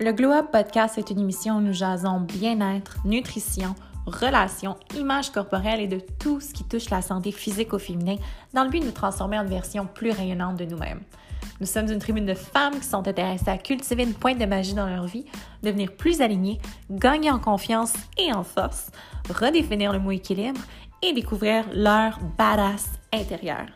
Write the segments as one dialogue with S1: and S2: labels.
S1: Le Glow Up Podcast est une émission où nous jasons bien-être, nutrition, relations, image corporelle et de tout ce qui touche la santé physique au féminin dans le but de nous transformer en une version plus rayonnante de nous-mêmes. Nous sommes une tribune de femmes qui sont intéressées à cultiver une pointe de magie dans leur vie, devenir plus alignées, gagner en confiance et en force, redéfinir le mot équilibre et découvrir leur badass intérieur.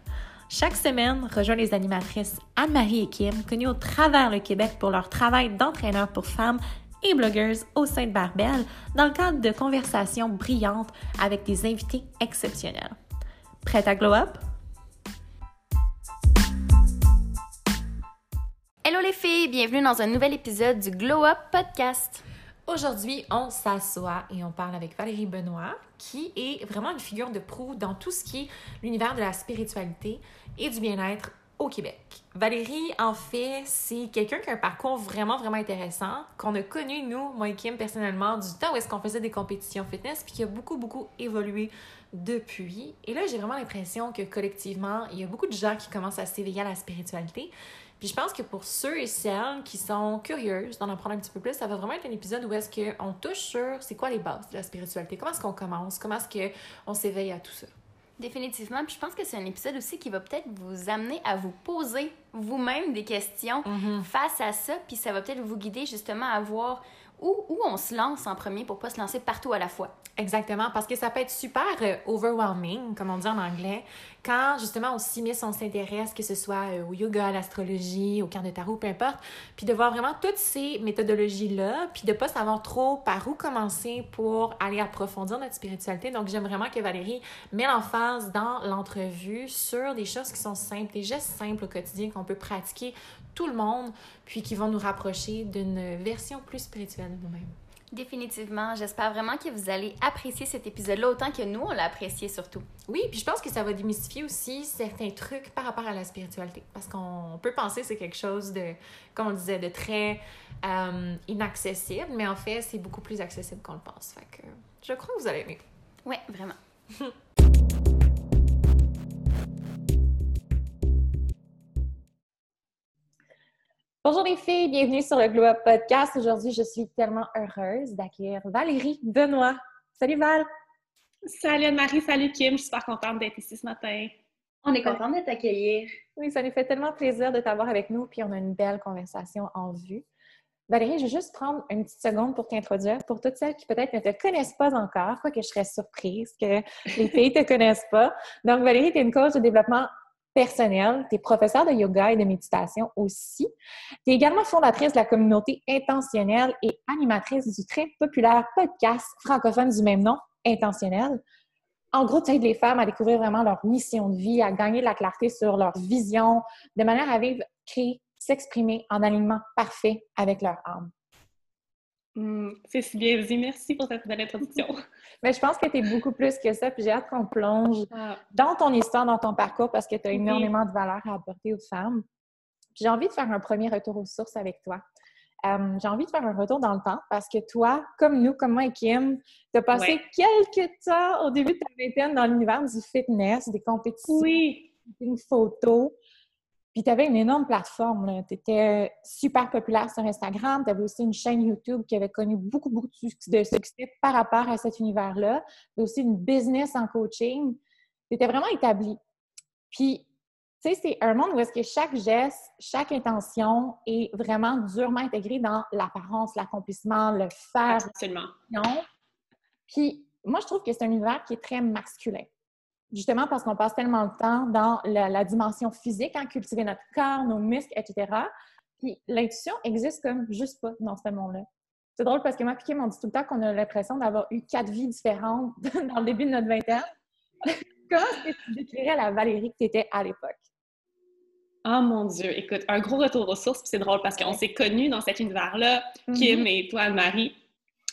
S1: Chaque semaine, rejoins les animatrices Anne-Marie et Kim, connues au travers le Québec pour leur travail d'entraîneur pour femmes et blogueuses au sein de Barbel, dans le cadre de conversations brillantes avec des invités exceptionnels. Prête à glow up?
S2: Hello les filles, bienvenue dans un nouvel épisode du Glow Up Podcast.
S1: Aujourd'hui, on s'assoit et on parle avec Valérie Benoît, qui est vraiment une figure de proue dans tout ce qui est l'univers de la spiritualité et du bien-être au Québec. Valérie, en fait, c'est quelqu'un qui a un parcours vraiment, vraiment intéressant, qu'on a connu, nous, moi et Kim, personnellement, du temps où est-ce qu'on faisait des compétitions fitness, puis qui a beaucoup, beaucoup évolué depuis. Et là, j'ai vraiment l'impression que collectivement, il y a beaucoup de gens qui commencent à s'éveiller à la spiritualité. Puis je pense que pour ceux et celles qui sont curieuses d'en apprendre un petit peu plus, ça va vraiment être un épisode où est-ce qu'on touche sur c'est quoi les bases de la spiritualité, comment est-ce qu'on commence, comment est-ce qu'on s'éveille à tout ça?
S2: Définitivement. Puis je pense que c'est un épisode aussi qui va peut-être vous amener à vous poser vous-même des questions
S1: Mm-hmm.
S2: face à ça. Puis ça va peut-être vous guider justement à voir où, où on se lance en premier pour pas se lancer partout à la fois.
S1: Exactement, parce que ça peut être super euh, overwhelming, comme on dit en anglais, quand justement on s'y met, on s'intéresse, que ce soit euh, au yoga, à l'astrologie, au carte de tarot, peu importe, puis de voir vraiment toutes ces méthodologies-là, puis de pas savoir trop par où commencer pour aller approfondir notre spiritualité. Donc j'aime vraiment que Valérie met l'emphase dans l'entrevue sur des choses qui sont simples, des gestes simples au quotidien qu'on peut pratiquer tout le monde, puis qui vont nous rapprocher d'une version plus spirituelle de nous-mêmes.
S2: Définitivement. J'espère vraiment que vous allez apprécier cet épisode-là autant que nous, on l'a apprécié surtout.
S1: Oui, puis je pense que ça va démystifier aussi certains trucs par rapport à la spiritualité. Parce qu'on peut penser que c'est quelque chose de, comme on disait, de très euh, inaccessible, mais en fait, c'est beaucoup plus accessible qu'on le pense. Fait que je crois que vous allez aimer.
S2: Ouais, vraiment.
S1: Bonjour les filles, bienvenue sur le Glow Up Podcast. Aujourd'hui, je suis tellement heureuse d'accueillir Valérie Benoît. Salut Val!
S3: Salut Anne-Marie, salut Kim, je suis super contente d'être ici ce matin.
S2: On est content de t'accueillir.
S1: Oui, ça nous fait tellement plaisir de t'avoir avec nous, puis on a une belle conversation en vue. Valérie, je vais juste prendre une petite seconde pour t'introduire. Pour toutes celles qui peut-être ne te connaissent pas encore, quoique je serais surprise que les filles ne te connaissent pas. Donc, Valérie, tu es une coach de développement personnel, tu es professeure de yoga et de méditation aussi. Tu es également fondatrice de la communauté intentionnelle et animatrice du très populaire podcast francophone du même nom, Intentionnel. En gros, tu aides les femmes à découvrir vraiment leur mission de vie, à gagner de la clarté sur leur vision, de manière à vivre, créer, s'exprimer en alignement parfait avec leur âme.
S3: Hmm, c'est si bien dit, merci pour cette belle introduction.
S1: Mais je pense que tu es beaucoup plus que ça, puis j'ai hâte qu'on plonge
S3: Ah,
S1: dans ton histoire, dans ton parcours, parce que tu as
S3: Oui.
S1: énormément de valeur à apporter aux femmes. Puis J'ai envie de faire un premier retour aux sources avec toi. Euh, j'ai envie de faire un retour dans le temps parce que toi, comme nous, comme moi et Kim, tu as passé
S3: Ouais.
S1: quelques temps au début de ta vingtaine dans l'univers du fitness, des compétitions,
S3: oui,
S1: une photo. Puis tu avais une énorme plateforme. Tu étais super populaire sur Instagram. Tu avais aussi une chaîne YouTube qui avait connu beaucoup, beaucoup de suc- de succès par rapport à cet univers-là. Tu aussi une business en coaching. Tu étais vraiment établi. Puis, tu sais, c'est un monde où est-ce que chaque geste, chaque intention est vraiment durement intégrée dans l'apparence, l'accomplissement, le faire,
S3: absolument.
S1: non. Puis moi, je trouve que c'est un univers qui est très masculin. Justement parce qu'on passe tellement de temps dans la, la dimension physique, hein, cultiver notre corps, nos muscles, etc. Puis l'intuition existe comme juste pas dans ce monde-là. C'est drôle parce que moi et Kim, on dit tout le temps qu'on a l'impression d'avoir eu quatre vies différentes dans le début de notre vingtaine. Comment est-ce que tu décrirais la Valérie que tu étais à l'époque?
S3: Oh mon Dieu, écoute, un gros retour aux sources, puis c'est drôle parce qu'on s'est connus dans cet univers-là, Kim et toi, Anne-Marie.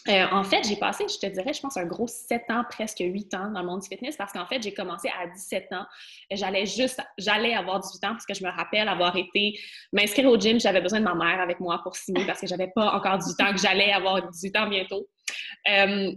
S3: Euh, en fait, j'ai passé, je te dirais, je pense, un gros 7 ans, presque 8 ans dans le monde du fitness parce qu'en fait, j'ai commencé à 17 ans. J'allais juste, j'allais avoir 18 ans parce que je me rappelle avoir été m'inscrire au gym. J'avais besoin de ma mère avec moi pour signer parce que j'avais pas encore 18 ans, que j'allais avoir 18 ans bientôt. Euh,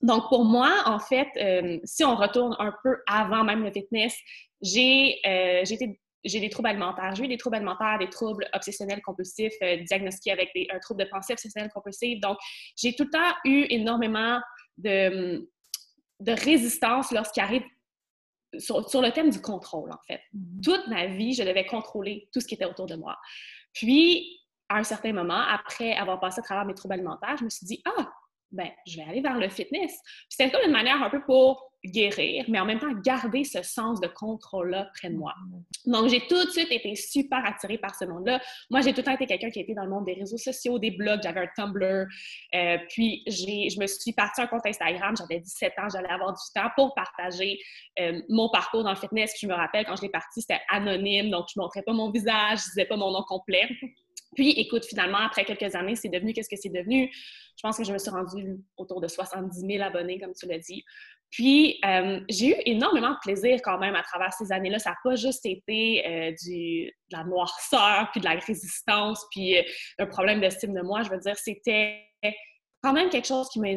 S3: donc, pour moi, en fait, euh, si on retourne un peu avant même le fitness, j'ai j'ai été j'ai des troubles alimentaires. J'ai eu des troubles alimentaires, des troubles obsessionnels compulsifs, euh, diagnostiqués avec un trouble de pensée obsessionnelle compulsive. Donc, j'ai tout le temps eu énormément de, de résistance lorsqu'il arrive sur, le thème du contrôle, en fait. Mm-hmm. Toute ma vie, je devais contrôler tout ce qui était autour de moi. Puis, à un certain moment, après avoir passé à travers mes troubles alimentaires, je me suis dit, ah, ben, je vais aller vers le fitness. C'était comme une manière un peu pour guérir, mais en même temps garder ce sens de contrôle-là près de moi. Mm-hmm. Donc, j'ai tout de suite été super attirée par ce monde-là. Moi, j'ai tout le temps été quelqu'un qui était dans le monde des réseaux sociaux, des blogs, j'avais un Tumblr. Euh, puis, je me suis partie un compte Instagram, j'avais 17 ans, j'allais avoir du temps pour partager euh, mon parcours dans le fitness. Puis, je me rappelle, quand je l'ai parti, c'était anonyme, donc je ne montrais pas mon visage, je disais pas mon nom complet. Puis, écoute, finalement, après quelques années, c'est devenu qu'est-ce que c'est devenu? Je pense que je me suis rendue autour de 70 000 abonnés, comme tu l'as dit. Puis, euh, j'ai eu énormément de plaisir quand même à travers ces années-là. Ça n'a pas juste été euh, de la noirceur, puis de la résistance, puis euh, un problème d'estime de moi. Je veux dire, c'était quand même quelque chose qui m'a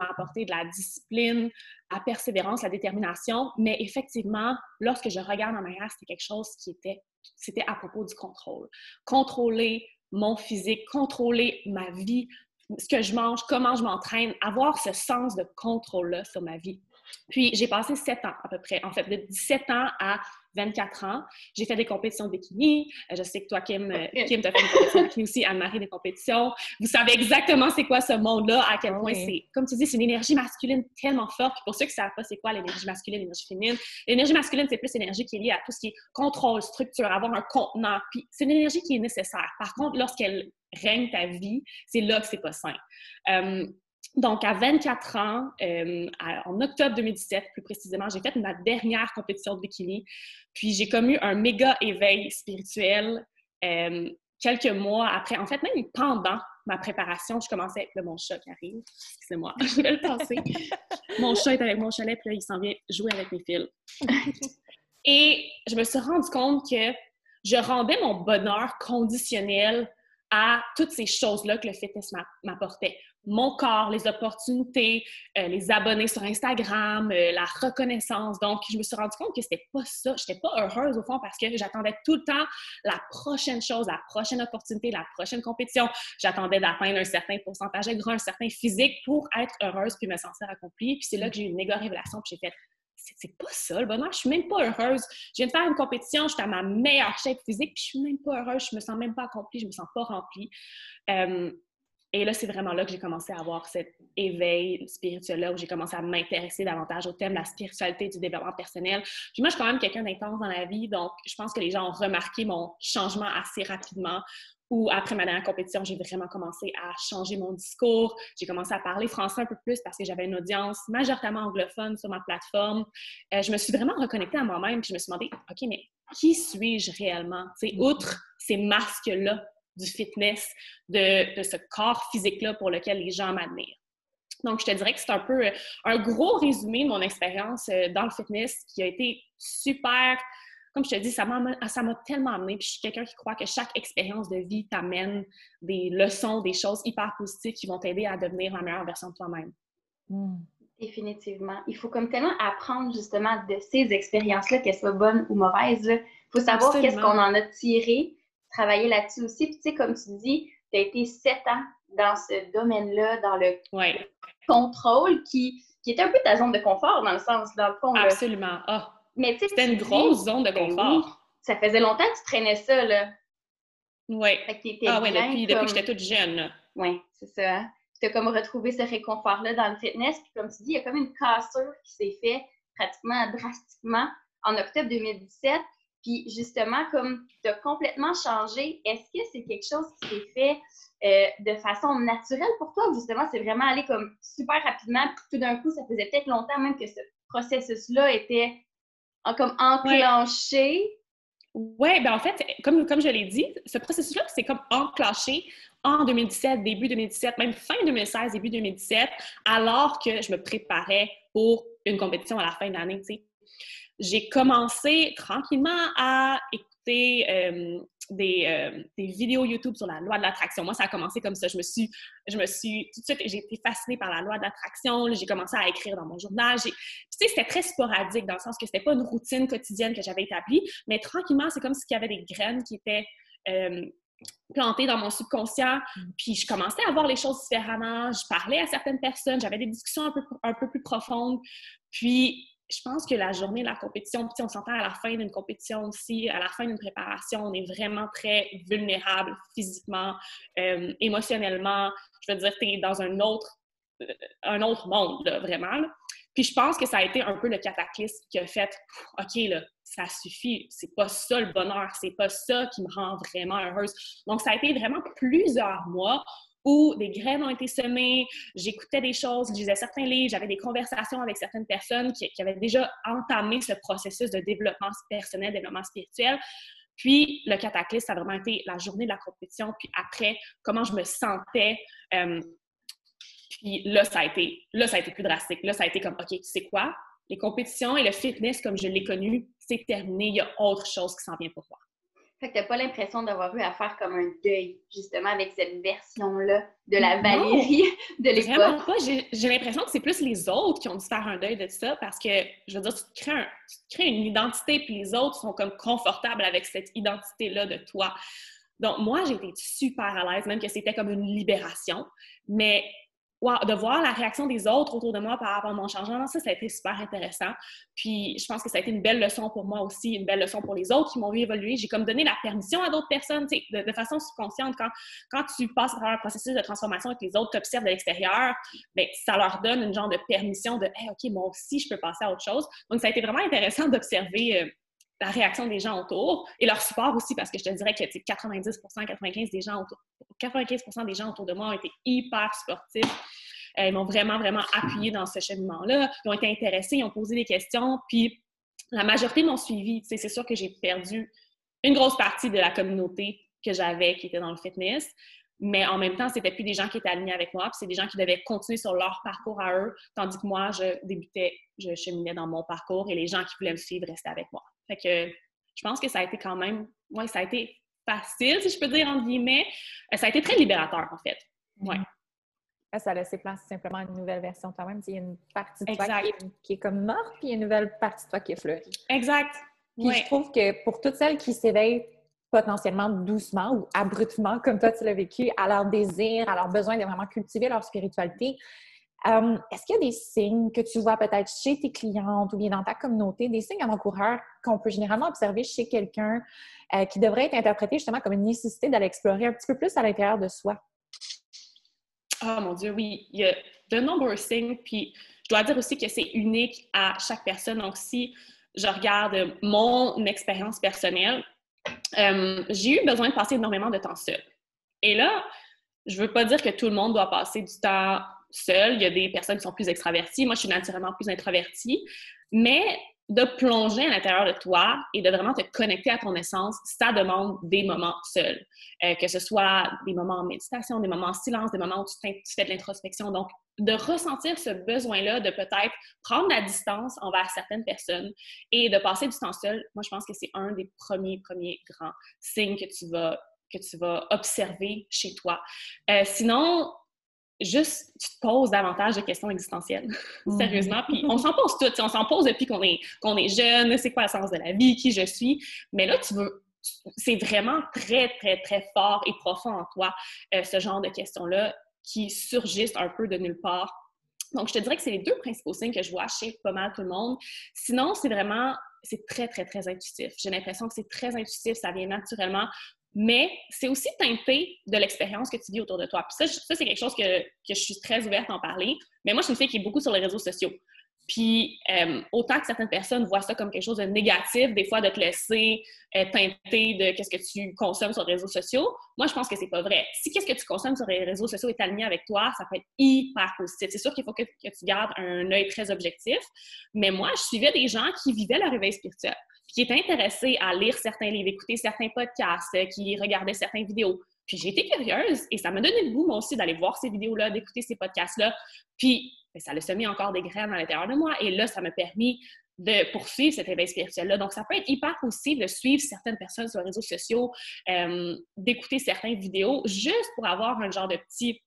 S3: apporté de la discipline, la persévérance, la détermination. Mais effectivement, lorsque je regarde en arrière, c'était quelque chose qui était, c'était à propos du contrôle. Contrôler mon physique, contrôler ma vie, ce que je mange, comment je m'entraîne, avoir ce sens de contrôle-là sur ma vie. Puis, j'ai passé sept ans à peu près. En fait, de 17 ans à 24 ans, j'ai fait des compétitions de bikini. Euh, je sais que toi, Kim, euh, Kim, tu as fait une compétition de bikini aussi, Anne-Marie, des compétitions. Vous savez exactement c'est quoi ce monde-là, à quel point c'est, comme tu dis, c'est une énergie masculine tellement forte. Puis pour ceux qui ne savent pas c'est quoi l'énergie masculine, l'énergie féminine, l'énergie masculine, c'est plus l'énergie qui est liée à tout ce qui est contrôle, structure, avoir un contenant. Puis c'est une énergie qui est nécessaire. Par contre, lorsqu'elle règne ta vie, c'est là que c'est pas sain. Euh, donc, à 24 ans, euh, en octobre 2017, plus précisément, j'ai fait ma dernière compétition de bikini. Puis, j'ai commis un méga éveil spirituel euh, quelques mois après. En fait, même pendant ma préparation, je commençais avec le mon chat qui arrive. Excusez-moi, je vais le passer. mon chat est avec mon chalet, puis là, il s'en vient jouer avec mes fils. Et je me suis rendu compte que je rendais mon bonheur conditionnel à toutes ces choses-là que le fitness m'apportait. Mon corps, les opportunités, euh, les abonnés sur Instagram, euh, la reconnaissance. Donc, je me suis rendu compte que c'était pas ça. Je n'étais pas heureuse au fond parce que j'attendais tout le temps la prochaine chose, la prochaine opportunité, la prochaine compétition. J'attendais d'atteindre un certain pourcentage de gras, un certain physique pour être heureuse puis me sentir accomplie. Puis c'est là que j'ai eu une méga révélation puis j'ai fait c'est pas ça le bonheur. Je suis même pas heureuse. Je viens de faire une compétition, je suis à ma meilleure shape physique, puis je suis même pas heureuse, je me sens même pas accomplie, je me sens pas remplie. Euh, et là, c'est vraiment là que j'ai commencé à avoir cet éveil spirituel-là, où j'ai commencé à m'intéresser davantage au thème de la spiritualité, du développement personnel. Puis moi, je suis quand même quelqu'un d'intense dans la vie, donc je pense que les gens ont remarqué mon changement assez rapidement où après ma dernière compétition, j'ai vraiment commencé à changer mon discours. J'ai commencé à parler français un peu plus parce que j'avais une audience majoritairement anglophone sur ma plateforme. Euh, je me suis vraiment reconnectée à moi-même puis je me suis demandé, OK, mais qui suis-je réellement? sais, outre ces masques-là du fitness, de, de ce corps physique-là pour lequel les gens m'admirent. Donc, je te dirais que c'est un peu euh, un gros résumé de mon expérience euh, dans le fitness qui a été super comme je te dis, ça m'a tellement amené. Puis je suis quelqu'un qui croit que chaque expérience de vie t'amène des leçons, des choses hyper positives qui vont t'aider à devenir la meilleure version de toi-même.
S2: Hmm. Définitivement. Il faut comme tellement apprendre justement de ces expériences-là, qu'elles soient bonnes ou mauvaises. Il faut savoir qu'est-ce qu'on en a tiré, travailler là-dessus aussi. Puis tu sais, comme tu dis, tu as été sept ans dans ce domaine-là, dans le contrôle qui, qui était un peu ta zone de confort dans le sens, dans le fond.
S3: Absolument. Ah, c'était une grosse zone de confort.
S2: ça faisait longtemps que tu traînais ça, là.
S3: Oui. Ah oui, depuis, depuis que j'étais toute jeune.
S2: Oui, c'est ça. Hein. Tu as comme retrouvé ce réconfort-là dans le fitness. Puis comme tu dis, il y a comme une cassure qui s'est faite pratiquement drastiquement en octobre 2017. Puis justement, comme tu as complètement changé, est-ce que c'est quelque chose qui s'est fait euh, de façon naturelle pour toi? Ou justement c'est vraiment allé comme super rapidement, puis tout d'un coup, ça faisait peut-être longtemps même que ce processus-là était comme enclenché?
S3: Oui, ben en fait, comme, comme je l'ai dit, ce processus-là, c'est comme enclenché en 2017, début 2017, même fin 2016, début 2017, alors que je me préparais pour une compétition à la fin de l'année. J'ai commencé tranquillement à écouter euh, des, euh, des, vidéos YouTube sur la loi de l'attraction. Moi, ça a commencé comme ça. Je me suis, je me suis tout de suite, j'ai été fascinée par la loi de l'attraction. J'ai commencé à écrire dans mon journal. Tu sais, c'était très sporadique dans le sens que c'était pas une routine quotidienne que j'avais établie, mais tranquillement, c'est comme s'il y avait des graines qui étaient euh, plantées dans mon subconscient. Mm. Puis je commençais à voir les choses différemment. Je parlais à certaines personnes. J'avais des discussions un peu, un peu plus profondes. Puis je pense que la journée de la compétition, puis on s'entend à la fin d'une compétition aussi, à la fin d'une préparation, on est vraiment très vulnérable physiquement, euh, émotionnellement. Je veux dire, tu es dans un autre, euh, un autre monde, vraiment. Puis je pense que ça a été un peu le cataclysme qui a fait OK, là, ça suffit, c'est pas ça le bonheur, c'est pas ça qui me rend vraiment heureuse. Donc, ça a été vraiment plusieurs mois où des graines ont été semées, j'écoutais des choses, je lisais certains livres, j'avais des conversations avec certaines personnes qui, avaient déjà entamé ce processus de développement personnel, développement spirituel. Puis le cataclysme, ça a vraiment été la journée de la compétition, puis après, comment je me sentais. Euh, puis là, ça a été, là, ça a été plus drastique. Là, ça a été comme, OK, tu sais quoi? Les compétitions et le fitness, comme je l'ai connu, c'est terminé. Il y a autre chose qui s'en vient pour moi.
S2: Fait que t'as pas l'impression d'avoir eu à faire comme un deuil, justement, avec cette version-là de la Valérie de l'époque?
S3: Vraiment pas. J'ai l'impression que c'est plus les autres qui ont dû faire un deuil de ça parce que, je veux dire, tu te crées, tu te crées une identité puis les autres sont comme confortables avec cette identité-là de toi. Donc, moi, j'ai été super à l'aise, même que c'était comme une libération. Mais de voir la réaction des autres autour de moi par rapport à mon changement, ça, ça a été super intéressant. Puis je pense que ça a été une belle leçon pour moi aussi, une belle leçon pour les autres qui m'ont vu évoluer. J'ai comme donné la permission à d'autres personnes, de, de, façon subconsciente. Quand, quand tu passes travers un processus de transformation et que les autres t'observent de l'extérieur, bien, ça leur donne une genre de permission de hey, OK, moi aussi, je peux passer à autre chose. Donc, ça a été vraiment intéressant d'observer. La réaction des gens autour et leur support aussi, parce que je te dirais que 90 95 des gens autour, 95 des gens autour de moi ont été hyper sportifs. Euh, ils m'ont vraiment, vraiment appuyé dans ce cheminement-là. Ils ont été intéressés, ils ont posé des questions, puis la majorité m'ont suivi. C'est sûr que j'ai perdu une grosse partie de la communauté que j'avais qui était dans le fitness, mais en même temps, c'était plus des gens qui étaient alignés avec moi, puis c'est des gens qui devaient continuer sur leur parcours à eux, tandis que moi, je débutais, je cheminais dans mon parcours et les gens qui voulaient me suivre restaient avec moi. Fait que je pense que ça a été quand même, ouais, ça a été facile, si je peux dire, entre guillemets. Euh, ça a été très libérateur, en fait. Ouais.
S1: Mm-hmm. Ça a laissé place simplement à une nouvelle version de toi-même. Il y a une partie de toi qui est, comme morte, puis il y a une nouvelle partie de toi qui est fleurie.
S3: Exact.
S1: Puis je trouve que pour toutes celles qui s'éveillent potentiellement doucement ou abruptement, comme toi tu l'as vécu, à leur désir, à leur besoin de vraiment cultiver leur spiritualité, euh, est-ce qu'il y a des signes que tu vois peut-être chez tes clientes ou bien dans ta communauté, des signes avant-coureurs qu'on peut généralement observer chez quelqu'un euh, qui devrait être interprété justement comme une nécessité d'aller explorer un petit peu plus à l'intérieur de soi?
S3: Oh mon Dieu, oui. Il y a de nombreux signes. Puis je dois dire aussi que c'est unique à chaque personne. Donc, si je regarde mon expérience personnelle, euh, j'ai eu besoin de passer énormément de temps seul. Et là, je ne veux pas dire que tout le monde doit passer du temps seul. Il y a des personnes qui sont plus extraverties. Moi, je suis naturellement plus introvertie. Mais de plonger à l'intérieur de toi et de vraiment te connecter à ton essence, ça demande des moments seuls. Euh, que ce soit des moments en méditation, des moments en silence, des moments où tu, fais de l'introspection. Donc, de ressentir ce besoin-là de peut-être prendre la distance envers certaines personnes et de passer du temps seul, moi, je pense que c'est un des premiers, premiers grands signes que tu vas que tu vas observer chez toi. Euh, sinon, juste, tu te poses davantage de questions existentielles, mmh. sérieusement. Puis on s'en pose toutes. On s'en pose depuis qu'on est, qu'on est jeune, c'est quoi le sens de la vie, qui je suis. Mais là, tu veux, c'est vraiment très, très, très fort et profond en toi, euh, ce genre de questions-là qui surgissent un peu de nulle part. Donc, je te dirais que c'est les deux principaux signes que je vois chez pas mal tout le monde. Sinon, c'est vraiment, c'est très, très, très intuitif. J'ai l'impression que c'est très intuitif, ça vient naturellement mais c'est aussi teinté de l'expérience que tu vis autour de toi. Puis ça, c'est quelque chose que, que, je suis très ouverte à en parler. Mais moi, je suis une fille qui est beaucoup sur les réseaux sociaux. Puis euh, autant que certaines personnes voient ça comme quelque chose de négatif, des fois de te laisser euh, teinter de qu'est-ce que tu consommes sur les réseaux sociaux, moi je pense que c'est pas vrai. Si qu'est-ce que tu consommes sur les réseaux sociaux est aligné avec toi, ça peut être hyper positif. C'est sûr qu'il faut que, que, tu gardes un œil très objectif, mais moi je suivais des gens qui vivaient leur réveil spirituel qui est intéressé à lire certains livres, écouter certains podcasts, euh, qui regardait certaines vidéos. Puis j'ai été curieuse et ça m'a donné le goût, moi aussi, d'aller voir ces vidéos-là, d'écouter ces podcasts-là. Puis ben, ça a semé encore des graines à l'intérieur de moi. Et là, ça m'a permis de poursuivre cet éveil spirituel-là. Donc, ça peut être hyper possible de suivre certaines personnes sur les réseaux sociaux, euh, d'écouter certaines vidéos, juste pour avoir un genre de petit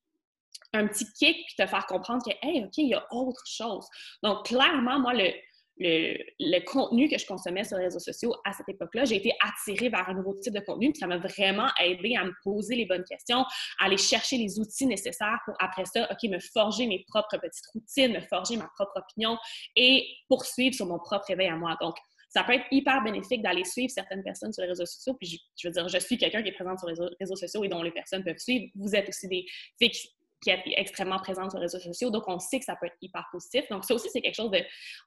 S3: un petit kick puis te faire comprendre que, hey, OK, il y a autre chose. Donc, clairement, moi, le, le, contenu que je consommais sur les réseaux sociaux à cette époque-là, j'ai été attirée vers un nouveau type de contenu, puis ça m'a vraiment aidé à me poser les bonnes questions, à aller chercher les outils nécessaires pour après ça, OK, me forger mes propres petites routines, me forger ma propre opinion et poursuivre sur mon propre éveil à moi. Donc, ça peut être hyper bénéfique d'aller suivre certaines personnes sur les réseaux sociaux. Puis, je, veux dire, je suis quelqu'un qui est présent sur les réseaux sociaux et dont les personnes peuvent suivre. Vous êtes aussi des filles est extrêmement présente sur les réseaux sociaux. Donc, on sait que ça peut être hyper positif. Donc, ça aussi, c'est quelque chose de...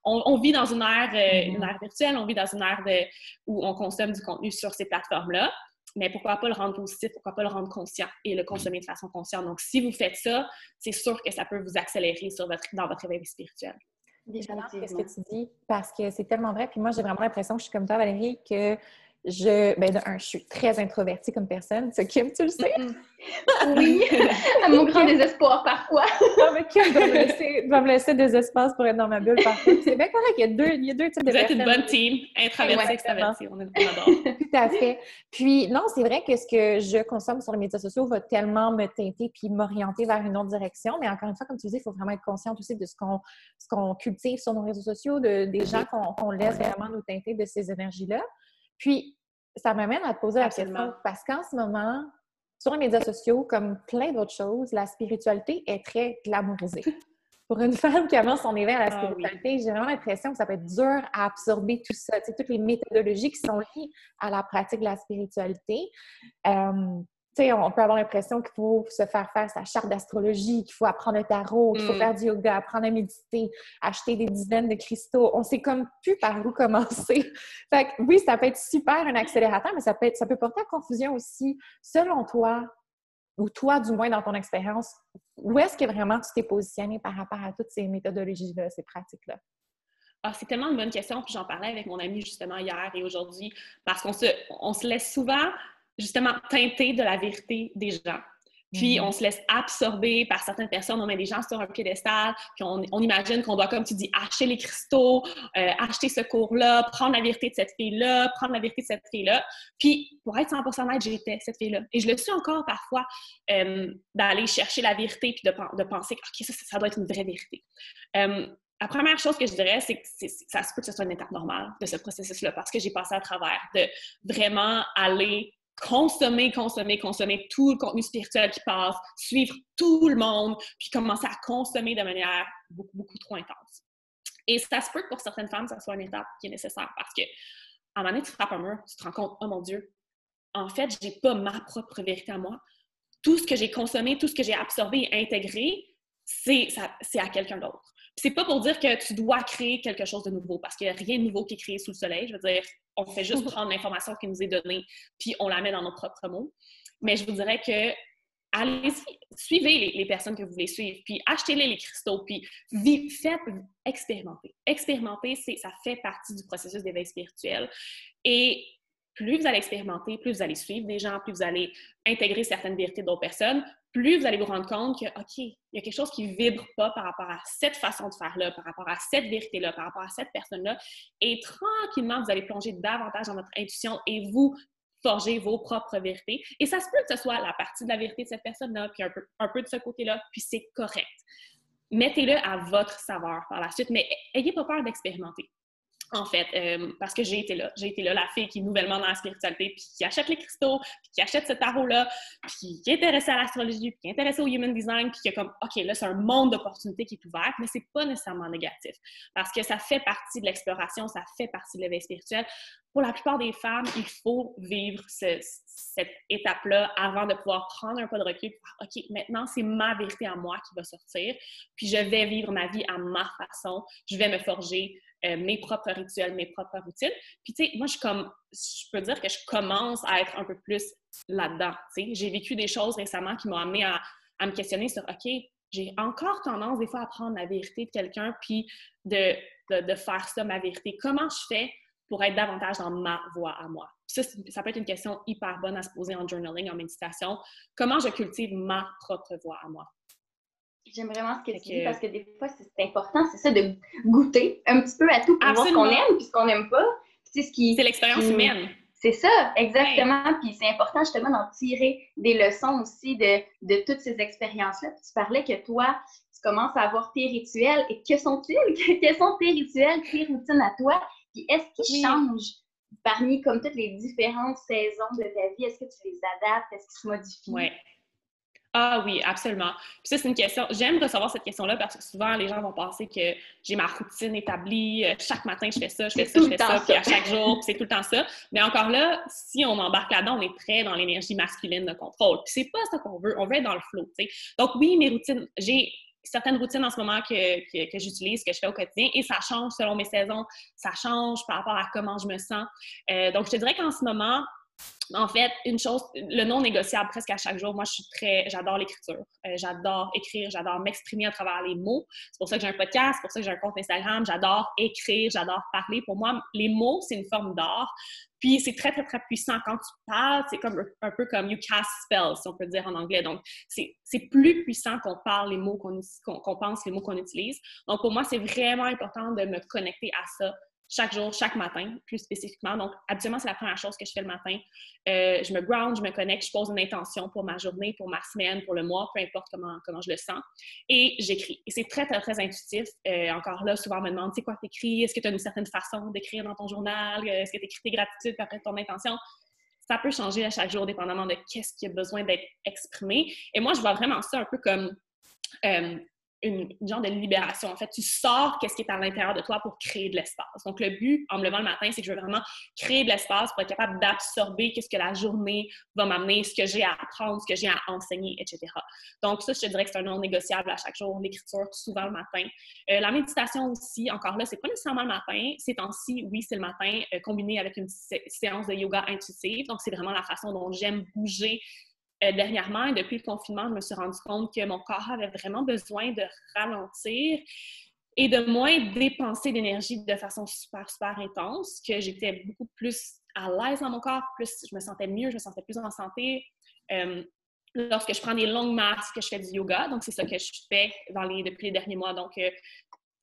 S3: On, vit dans une ère, euh, une ère virtuelle, on vit dans une ère de, où on consomme du contenu sur ces plateformes-là. Mais pourquoi pas le rendre positif, pourquoi pas le rendre conscient et le consommer de façon consciente. Donc, si vous faites ça, c'est sûr que ça peut vous accélérer sur votre, dans votre éveil spirituel.
S1: J'adore ce que tu dis parce que c'est tellement vrai. Puis moi, j'ai vraiment l'impression que je suis comme toi, Valérie, que je, ben, un, je suis très introvertie comme personne. C'est Kim, tu le sais?
S2: oui, à mon grand désespoir parfois.
S1: non, mais Kim doit me, laisser, doit me laisser des espaces pour être dans ma bulle parfois. C'est bien correct, il y a deux, il y a deux types
S3: de
S1: Vous êtes
S3: une bonne team, introvertie, extravertie, on est Tout
S1: à fait. Puis, non, c'est vrai que ce que je consomme sur les médias sociaux va tellement me teinter puis m'orienter vers une autre direction. Mais encore une fois, comme tu disais, il faut vraiment être conscient aussi de ce qu'on qu'on cultive sur nos réseaux sociaux, de, des gens qu'on laisse vraiment nous teinter de ces énergies-là. Puis, ça m'amène à te poser la question parce qu'en ce moment, sur les médias sociaux, comme plein d'autres choses, la spiritualité est très glamourisée. Pour une femme qui avance son éveil à la ah spiritualité, j'ai vraiment l'impression que ça peut être dur à absorber tout ça, toutes les méthodologies qui sont liées à la pratique de la spiritualité. Euh, on peut avoir l'impression qu'il faut se faire faire sa charte d'astrologie, qu'il faut apprendre le tarot, qu'il faut mm. faire du yoga, apprendre à méditer, acheter des dizaines de cristaux. On sait comme plus par où commencer. fait que, oui, ça peut être super un accélérateur, mais ça peut, être, ça peut porter à confusion aussi. Selon toi, ou toi, du moins dans ton expérience, où est-ce que vraiment tu t'es positionné par rapport à toutes ces méthodologies-là, ces pratiques-là?
S3: Ah, c'est tellement une bonne question, puis j'en parlais avec mon ami justement hier et aujourd'hui, parce qu'on se, on se laisse souvent justement teinté de la vérité des gens. Puis, mhm. on se laisse absorber par certaines personnes. On met des gens sur un piédestal, puis on, on imagine qu'on doit, comme tu dis, acheter les cristaux, euh, acheter ce cours-là, prendre la vérité de cette fille-là, prendre la vérité de cette fille-là. Puis, pour être 100% honnête, j'étais cette fille-là. Et je le suis encore parfois euh, d'aller chercher la vérité puis de, de penser que, OK, ça, ça, doit être une vraie vérité. Euh, la première chose que je dirais, c'est que ça se peut que ce soit une étape normale de ce processus-là parce que j'ai passé à travers de vraiment aller consommer, consommer, consommer tout le contenu spirituel qui passe, suivre tout le monde, puis commencer à consommer de manière beaucoup, beaucoup trop intense. Et ça se peut que pour certaines femmes, ça soit une étape qui est nécessaire parce que, à un moment donné, tu frappes un mur, tu te rends compte, oh mon Dieu, en fait, je n'ai pas ma propre vérité à moi. Tout ce que j'ai consommé, tout ce que j'ai absorbé et intégré, c'est à quelqu'un d'autre. C'est pas pour dire que tu dois créer quelque chose de nouveau, parce qu'il n'y a rien de nouveau qui est créé sous le soleil. Je veux dire, on fait juste prendre l'information qui nous est donnée, puis on la met dans nos propres mots. Mais je vous dirais que allez-y, suivez les, personnes que vous voulez suivre, puis achetez-les les cristaux, puis faites, expérimenter. Expérimenter, ça fait partie du processus d'éveil spirituel. Et plus vous allez expérimenter, plus vous allez suivre des gens, plus vous allez intégrer certaines vérités d'autres personnes, plus vous allez vous rendre compte que, OK, il y a quelque chose qui vibre pas par rapport à cette façon de faire-là, par rapport à cette vérité-là, par rapport à cette personne-là. Et tranquillement, vous allez plonger davantage dans votre intuition et vous forger vos propres vérités. Et ça se peut que ce soit la partie de la vérité de cette personne-là, puis un peu, un peu de ce côté-là, puis c'est correct. Mettez-le à votre savoir par la suite, mais ayez pas peur d'expérimenter en fait, euh, parce que j'ai été là. J'ai été là, la fille qui est nouvellement dans la spiritualité, puis qui achète les cristaux, puis qui achète ce tarot-là, puis qui est intéressée à l'astrologie, puis qui est intéressée au human design, puis qui est comme, OK, là, c'est un monde d'opportunités qui est ouvert, mais c'est pas nécessairement négatif, parce que ça fait partie de l'exploration, ça fait partie de l'éveil spirituel. Pour la plupart des femmes, il faut vivre cette étape-là avant de pouvoir prendre un pas de recul, OK, maintenant, c'est ma vérité à moi qui va sortir, puis je vais vivre ma vie à ma façon, je vais me forger euh, mes propres rituels, mes propres routines. Puis, tu sais, moi, je, comme, je peux dire que je commence à être un peu plus là-dedans. J'ai vécu des choses récemment qui m'ont amené à, à, me questionner sur, OK, j'ai encore tendance des fois à prendre la vérité de quelqu'un, puis de, de, faire ça ma vérité. Comment je fais pour être davantage dans ma voie à moi? ça, peut être une question hyper bonne à se poser en journaling, en méditation. Comment je cultive ma propre voie à moi?
S2: J'aime vraiment ce que tu dis parce que des fois, c'est important, c'est ça, de goûter un petit peu à tout pour voir ce qu'on aime puis ce qu'on n'aime pas.
S3: C'est ce qui. C'est l'expérience humaine.
S2: C'est ça, exactement. Puis c'est important justement d'en tirer des leçons aussi de, de toutes ces expériences-là. tu parlais que toi, tu commences à avoir tes rituels. Et que sont-ils? Quels sont tes rituels, tes routines à toi? Puis est-ce qu'ils changent parmi comme toutes les différentes saisons de ta vie? Est-ce que tu les adaptes? Est-ce qu'ils se modifient?
S3: Oui. Ah oui, absolument. Puis ça, c'est une question. J'aime recevoir cette question-là parce que souvent, les gens vont penser que j'ai ma routine établie. Euh, chaque matin, je fais ça, je fais ça, je fais ça, puis à chaque jour, c'est tout le temps ça. Mais encore là, si on embarque là-dedans, on est très dans l'énergie masculine de contrôle. Puis c'est pas ça qu'on veut. On veut être dans le flow, tu sais. Donc oui, mes routines, j'ai certaines routines en ce moment que, que, j'utilise, que je fais au quotidien, et ça change selon mes saisons, ça change par rapport à comment je me sens. Euh, donc, je te dirais qu'en ce moment, en fait, une chose, le non négociable presque à chaque jour, moi, je suis très, j'adore l'écriture. Euh, j'adore écrire, j'adore m'exprimer à travers les mots. C'est pour ça que j'ai un podcast, c'est pour ça que j'ai un compte Instagram. J'adore écrire, j'adore parler. Pour moi, les mots, c'est une forme d'art. Puis c'est très, très, très puissant. Quand tu parles, c'est comme un peu comme you cast spells, si on peut dire en anglais. Donc, c'est plus puissant qu'on parle les mots qu'on pense, les mots qu'on utilise. Donc, pour moi, c'est vraiment important de me connecter à ça chaque jour, chaque matin, plus spécifiquement. Donc, habituellement, c'est la première chose que je fais le matin. Euh, je me ground, je me connecte, je pose une intention pour ma journée, pour ma semaine, pour le mois, peu importe comment, comment je le sens. Et j'écris. Et c'est très, très, très intuitif. Euh, encore là, souvent, on me demande, c'est quoi t'écris? Est-ce que tu as une certaine façon d'écrire dans ton journal? Est-ce que tu écris tes gratitudes après ton intention? Ça peut changer à chaque jour, dépendamment de qu'est-ce qui a besoin d'être exprimé. Et moi, je vois vraiment ça un peu comme euh, une, genre de libération. En fait, tu sors qu'est-ce qui est à l'intérieur de toi pour créer de l'espace. Donc, le but, en me levant le matin, c'est que je veux vraiment créer de l'espace pour être capable d'absorber qu'est-ce que la journée va m'amener, ce que j'ai à apprendre, ce que j'ai à enseigner, etc. Donc, ça, je te dirais que c'est un non négociable à chaque jour. L'écriture, souvent le matin. Euh, la méditation aussi, encore là, c'est pas nécessairement le matin. Ces temps-ci, oui, c'est le matin, euh, combiné avec une séance de yoga intuitive. Donc, c'est vraiment la façon dont j'aime bouger euh, dernièrement, et depuis le confinement, je me suis rendu compte que mon corps avait vraiment besoin de ralentir et de moins dépenser d'énergie de façon super, super intense, que j'étais beaucoup plus à l'aise dans mon corps, plus je me sentais mieux, je me sentais plus en santé. Euh, lorsque je prends des longues marches, que je fais du yoga, donc c'est ça que je fais depuis les derniers mois. Donc, euh,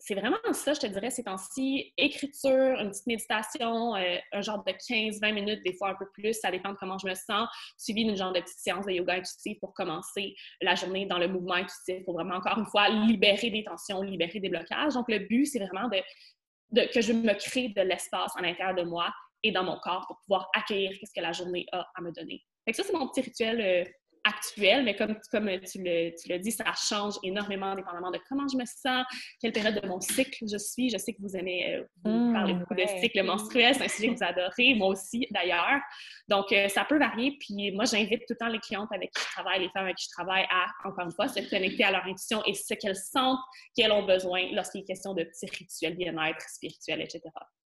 S3: c'est vraiment ça, je te dirais, ces temps-ci. Écriture, une petite méditation, euh, un genre de 15-20 minutes, des fois un peu plus, ça dépend de comment je me sens, suivi d'une genre de petite séance de yoga intuitif pour commencer la journée dans le mouvement intuitif, pour vraiment, encore une fois, libérer des tensions, libérer des blocages. Donc, le but, c'est vraiment de, que je me crée de l'espace à l'intérieur de moi et dans mon corps pour pouvoir accueillir ce que la journée a à me donner. Fait que ça, c'est mon petit rituel euh, actuelle, mais comme, comme tu l'as dit, ça change énormément dépendamment de comment je me sens, quelle période de mon cycle je suis. Je sais que vous aimez euh, vous mmh, parler beaucoup de cycle menstruel, c'est un sujet que vous adorez, moi aussi d'ailleurs. Donc, euh, ça peut varier. Puis moi, j'invite tout le temps les clientes avec qui je travaille, les femmes avec qui je travaille à, encore une fois, se connecter à leur intuition et ce qu'elles sentent qu'elles ont besoin lorsqu'il est question de petits rituels bien-être, spirituel, etc.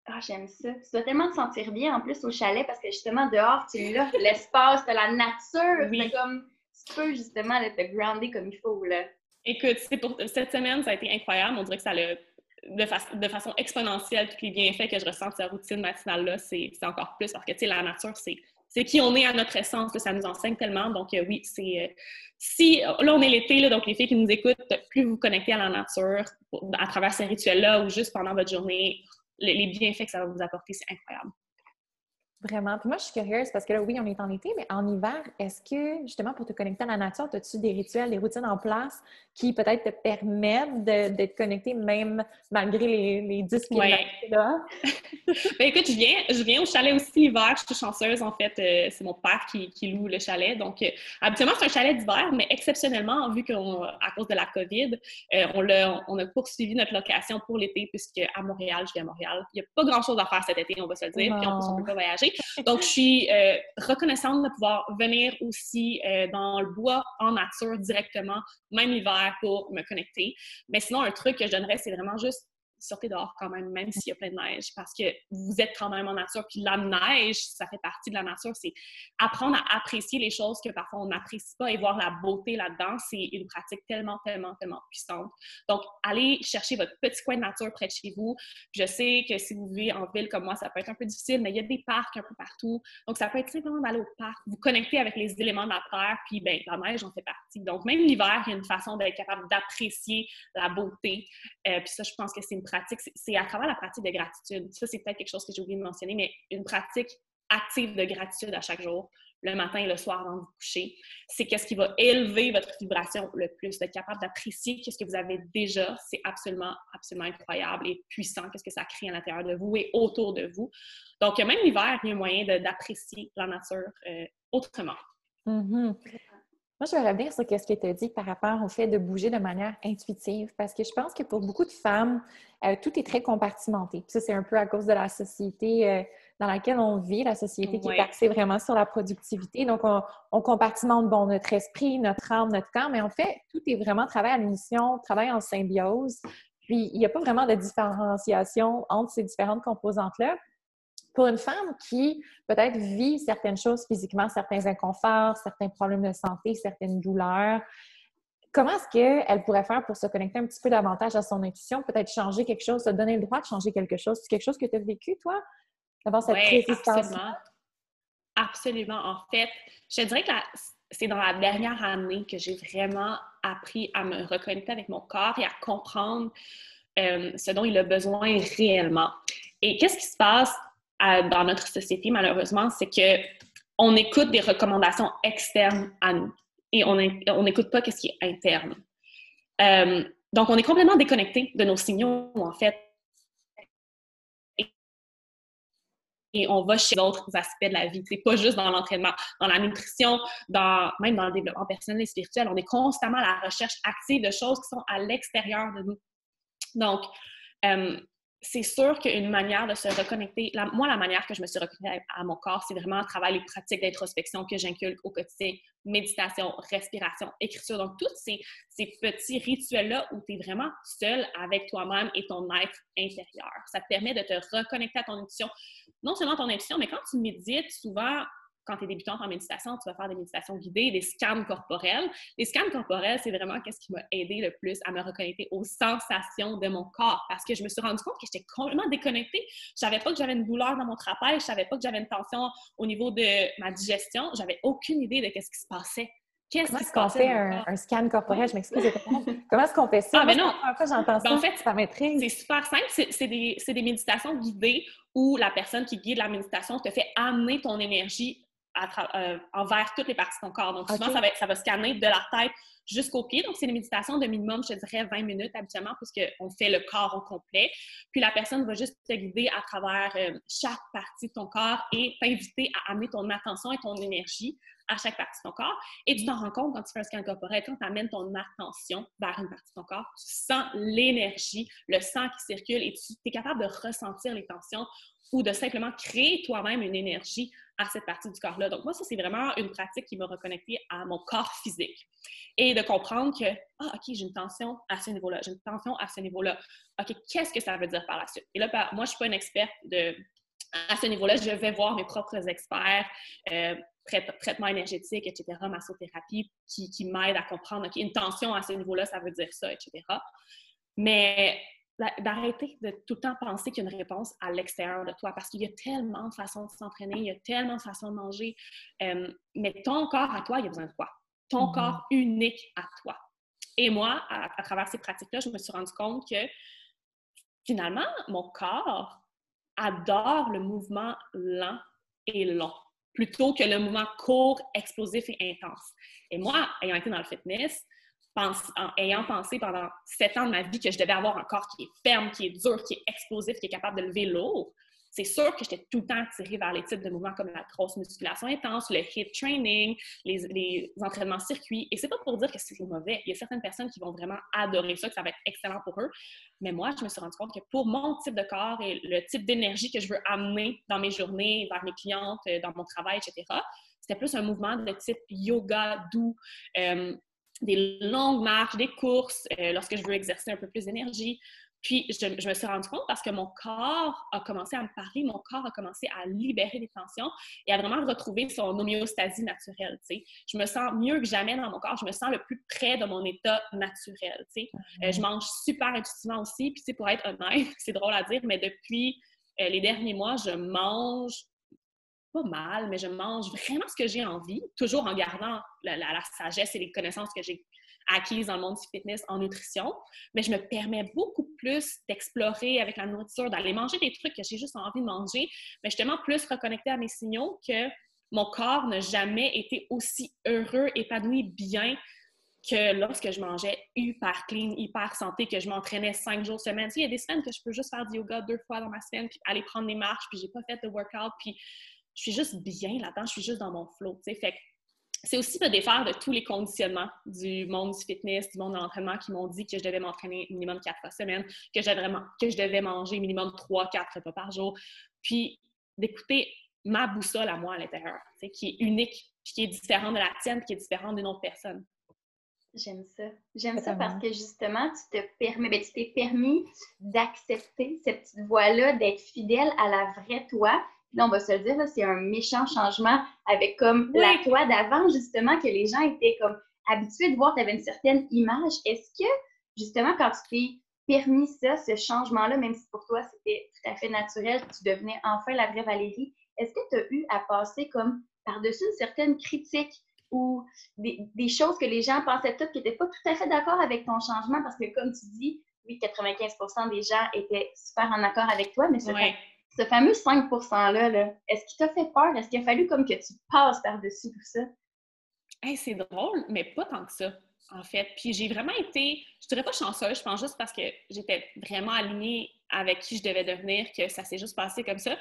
S2: Ah, j'aime ça. Tu dois tellement te sentir bien en plus au chalet parce que justement, dehors, tu là, l'espace, de la nature. Oui. comme, tu peux justement te grounder comme il faut, là.
S3: Écoute, pour, cette semaine, ça a été incroyable. On dirait que ça a de, de, façon exponentielle tous les bienfaits que je ressens de cette routine matinale-là, c'est encore plus parce que, tu sais, la nature, c'est c'est qui on est à notre essence, ça nous enseigne tellement. Donc, euh, oui, c'est. Euh, si, là, on est l'été, donc les filles qui nous écoutent, plus vous connectez à la nature à travers ces rituels-là ou juste pendant votre journée, les, bienfaits que ça va vous apporter, c'est incroyable.
S1: Vraiment. Puis moi, je suis curieuse parce que là, oui, on est en été, mais en hiver, est-ce que justement pour te connecter à la nature, as-tu des rituels, des routines en place qui peut-être te permettent d'être connecté même malgré les, les 10 km là?
S3: ben, écoute, je viens, je viens au chalet aussi l'hiver. Je suis chanceuse, en fait. Euh, c'est mon père qui, qui, loue le chalet. Donc, euh, habituellement, c'est un chalet d'hiver, mais exceptionnellement, vu qu'à cause de la COVID, euh, on, a, on a poursuivi notre location pour l'été, puisque à Montréal, je viens à Montréal. Il n'y a pas grand-chose à faire cet été, on va se le dire. Puis en plus, on ne peut pas voyager. Donc, je suis euh, reconnaissante de pouvoir venir aussi euh, dans le bois en nature directement, même l'hiver, pour me connecter. Mais sinon, un truc que je donnerais, c'est vraiment juste sortez dehors quand même, même s'il y a plein de neige, parce que vous êtes quand même en nature. Puis la neige, ça fait partie de la nature. C'est apprendre à apprécier les choses que parfois on n'apprécie pas et voir la beauté là-dedans. C'est une pratique tellement, tellement, tellement puissante. Donc, allez chercher votre petit coin de nature près de chez vous. Je sais que si vous vivez en ville comme moi, ça peut être un peu difficile, mais il y a des parcs un peu partout. Donc, ça peut être simplement d'aller au parc, vous connecter avec les éléments de la terre, puis ben, la neige en fait partie. Donc, même l'hiver, il y a une façon d'être capable d'apprécier la beauté. Euh, puis ça, je pense que c'est une c'est à travers la pratique de gratitude. Ça, c'est peut-être quelque chose que j'ai oublié de mentionner, mais une pratique active de gratitude à chaque jour, le matin et le soir avant de vous coucher, c'est qu'est-ce qui va élever votre vibration le plus, d'être capable d'apprécier ce que vous avez déjà, c'est absolument, absolument incroyable et puissant, qu'est-ce que ça crée à l'intérieur de vous et autour de vous. Donc, même l'hiver, il y a moyen d'apprécier la nature euh, autrement.
S1: Mm-hmm. Moi, je vais revenir sur ce que tu as dit par rapport au fait de bouger de manière intuitive, parce que je pense que pour beaucoup de femmes, euh, tout est très compartimenté. ça, c'est un peu à cause de la société euh, dans laquelle on vit, la société qui est axée vraiment sur la productivité. Donc, on, compartimente bon, notre esprit, notre âme, notre corps, mais en fait, tout est vraiment travail à l'émission, travail en symbiose. Puis, il n'y a pas vraiment de différenciation entre ces différentes composantes-là pour une femme qui peut-être vit certaines choses physiquement, certains inconforts, certains problèmes de santé, certaines douleurs, comment est-ce qu'elle pourrait faire pour se connecter un petit peu davantage à son intuition, peut-être changer quelque chose, se donner le droit de changer quelque chose? C'est quelque chose que tu as vécu, toi, d'avoir cette résistance?
S3: Absolument. absolument. En fait, je dirais que c'est dans la dernière année que j'ai vraiment appris à me reconnecter avec mon corps et à comprendre euh, ce dont il a besoin réellement. Et qu'est-ce qui se passe dans notre société, malheureusement, c'est que on écoute des recommandations externes à nous et on n'écoute pas ce qui est interne. Euh, donc, on est complètement déconnecté de nos signaux, en fait. Et on va chez d'autres aspects de la vie. C'est pas juste dans l'entraînement, dans la nutrition, dans, même dans le développement personnel et spirituel. On est constamment à la recherche active de choses qui sont à l'extérieur de nous. Donc, euh, c'est sûr qu'une manière de se reconnecter, moi, la manière que je me suis reconnectée à, mon corps, c'est vraiment à travers les pratiques d'introspection que j'inculque au quotidien, méditation, respiration, écriture. Donc, tous ces, petits rituels-là où tu es vraiment seul avec toi-même et ton être intérieur. Ça te permet de te reconnecter à ton intuition. Non seulement ton intuition, mais quand tu médites, souvent, quand tu es débutante en méditation, tu vas faire des méditations guidées, des scans corporels. Les scans corporels, c'est vraiment ce qui m'a aidé le plus à me reconnecter aux sensations de mon corps parce que je me suis rendu compte que j'étais complètement déconnectée. Je savais pas que j'avais une douleur dans mon trapèze, je savais pas que j'avais une tension au niveau de ma digestion, j'avais aucune idée de ce qui se passait.
S1: Qu'est-ce qui se qu'on fait un, scan corporel? Je m'excuse. Comment est-ce qu'on fait ça?
S3: Ah, mais non.
S1: j'entends
S3: ben, ça, en fait. C'est super simple. C'est des, des méditations guidées où la personne qui guide la méditation te fait amener ton énergie euh, envers toutes les parties de ton corps. Donc, souvent, ça, va, ça va scanner de la tête jusqu'aux pieds. Donc, c'est une méditation de minimum, je dirais, 20 minutes habituellement, puisqu'on fait le corps au complet. Puis, la personne va juste te guider à travers euh, chaque partie de ton corps et t'inviter à amener ton attention et ton énergie à chaque partie de ton corps. Et tu t'en rends compte quand tu fais un scan corporel, quand tu amènes ton attention vers une partie de ton corps, tu sens l'énergie, le sang qui circule et tu es capable de ressentir les tensions ou de simplement créer toi-même une énergie à cette partie du corps-là. Donc, moi, ça, c'est vraiment une pratique qui m'a reconnectée à mon corps physique. Et de comprendre que, ah, OK, j'ai une tension à ce niveau-là, j'ai une tension à ce niveau-là. OK, qu'est-ce que ça veut dire par la suite? Et là, moi, je ne suis pas une experte de, à ce niveau-là. Je vais voir mes propres experts, euh, traitement énergétique, etc., massothérapie, qui, qui m'aident à comprendre, OK, une tension à ce niveau-là, ça veut dire ça, etc. Mais d'arrêter de tout le temps penser qu'il y a une réponse à l'extérieur de toi parce qu'il y a tellement de façons de s'entraîner, il y a tellement de façons de manger. Euh, mais ton corps à toi, il a besoin de quoi? Ton mm-hmm. corps unique à toi. Et moi, à, travers ces pratiques-là, je me suis rendu compte que finalement, mon corps adore le mouvement lent et long plutôt que le mouvement court, explosif et intense. Et moi, ayant été dans le fitness, en ayant pensé pendant sept ans de ma vie que je devais avoir un corps qui est ferme, qui est dur, qui est explosif, qui est capable de lever lourd, c'est sûr que j'étais tout le temps attirée vers les types de mouvements comme la grosse musculation intense, le hip training, les, entraînements circuits. Et c'est pas pour dire que c'est mauvais. Il y a certaines personnes qui vont vraiment adorer ça, que ça va être excellent pour eux. Mais moi, je me suis rendu compte que pour mon type de corps et le type d'énergie que je veux amener dans mes journées, vers mes clientes, dans mon travail, etc., c'était plus un mouvement de type yoga doux, euh, des longues marches, des courses, euh, lorsque je veux exercer un peu plus d'énergie. Puis, je, me suis rendu compte parce que mon corps a commencé à me parler, mon corps a commencé à libérer des tensions et à vraiment retrouver son homéostasie naturelle. sais. Je me sens mieux que jamais dans mon corps. Je me sens le plus près de mon état naturel. sais. Euh, je mange super intuitivement aussi. Puis, pour être honnête, c'est drôle à dire, mais depuis euh, les derniers mois, je mange pas mal, mais je mange vraiment ce que j'ai envie, toujours en gardant la sagesse et les connaissances que j'ai acquise dans le monde du fitness en nutrition, mais je me permets beaucoup plus d'explorer avec la nourriture, d'aller manger des trucs que j'ai juste envie de manger, mais justement plus reconnecter à mes signaux que mon corps n'a jamais été aussi heureux, épanoui, bien que lorsque je mangeais hyper clean, hyper santé, que je m'entraînais cinq jours semaine. il y a des semaines que je peux juste faire du yoga deux fois dans ma semaine, puis aller prendre des marches, puis j'ai pas fait de workout, puis je suis juste bien là-dedans, je suis juste dans mon flow, tu sais. Fait c'est aussi me défaire de tous les conditionnements du monde du fitness, du monde de l'entraînement qui m'ont dit que je devais m'entraîner minimum quatre fois semaine, que, vraiment, que je devais manger minimum trois, quatre repas par jour. Puis d'écouter ma boussole à moi à l'intérieur, qui est unique, puis qui est différente de la tienne, puis qui est différente d'une autre personne.
S2: J'aime ça. J'aime ça parce que justement, tu te permets, ben, tu t'es permis d'accepter cette petite voix-là, d'être fidèle à la vraie toi, là, on va se le dire, c'est un méchant changement avec comme la toi d'avant, justement, que les gens étaient comme habitués de voir, tu avais une certaine image. Est-ce que, justement, quand tu t'es permis ça, ce changement-là, même si pour toi c'était tout à fait naturel, tu devenais enfin la vraie Valérie, est-ce que tu as eu à passer comme par-dessus une certaine critique ou des, des, choses que les gens pensaient toutes qui n'étaient pas tout à fait d'accord avec ton changement? Parce que, comme tu dis, oui, 95% des gens étaient super en accord avec toi, mais ce fameux 5 %-là, est ce qu'il t'a fait peur? Est-ce qu'il a fallu comme que tu passes par-dessus tout ça?
S3: c'est drôle, mais pas tant que ça, en fait. Puis j'ai vraiment été, je dirais pas chanceuse, je pense juste parce que j'étais vraiment alignée avec qui je devais devenir, que ça s'est juste passé comme ça.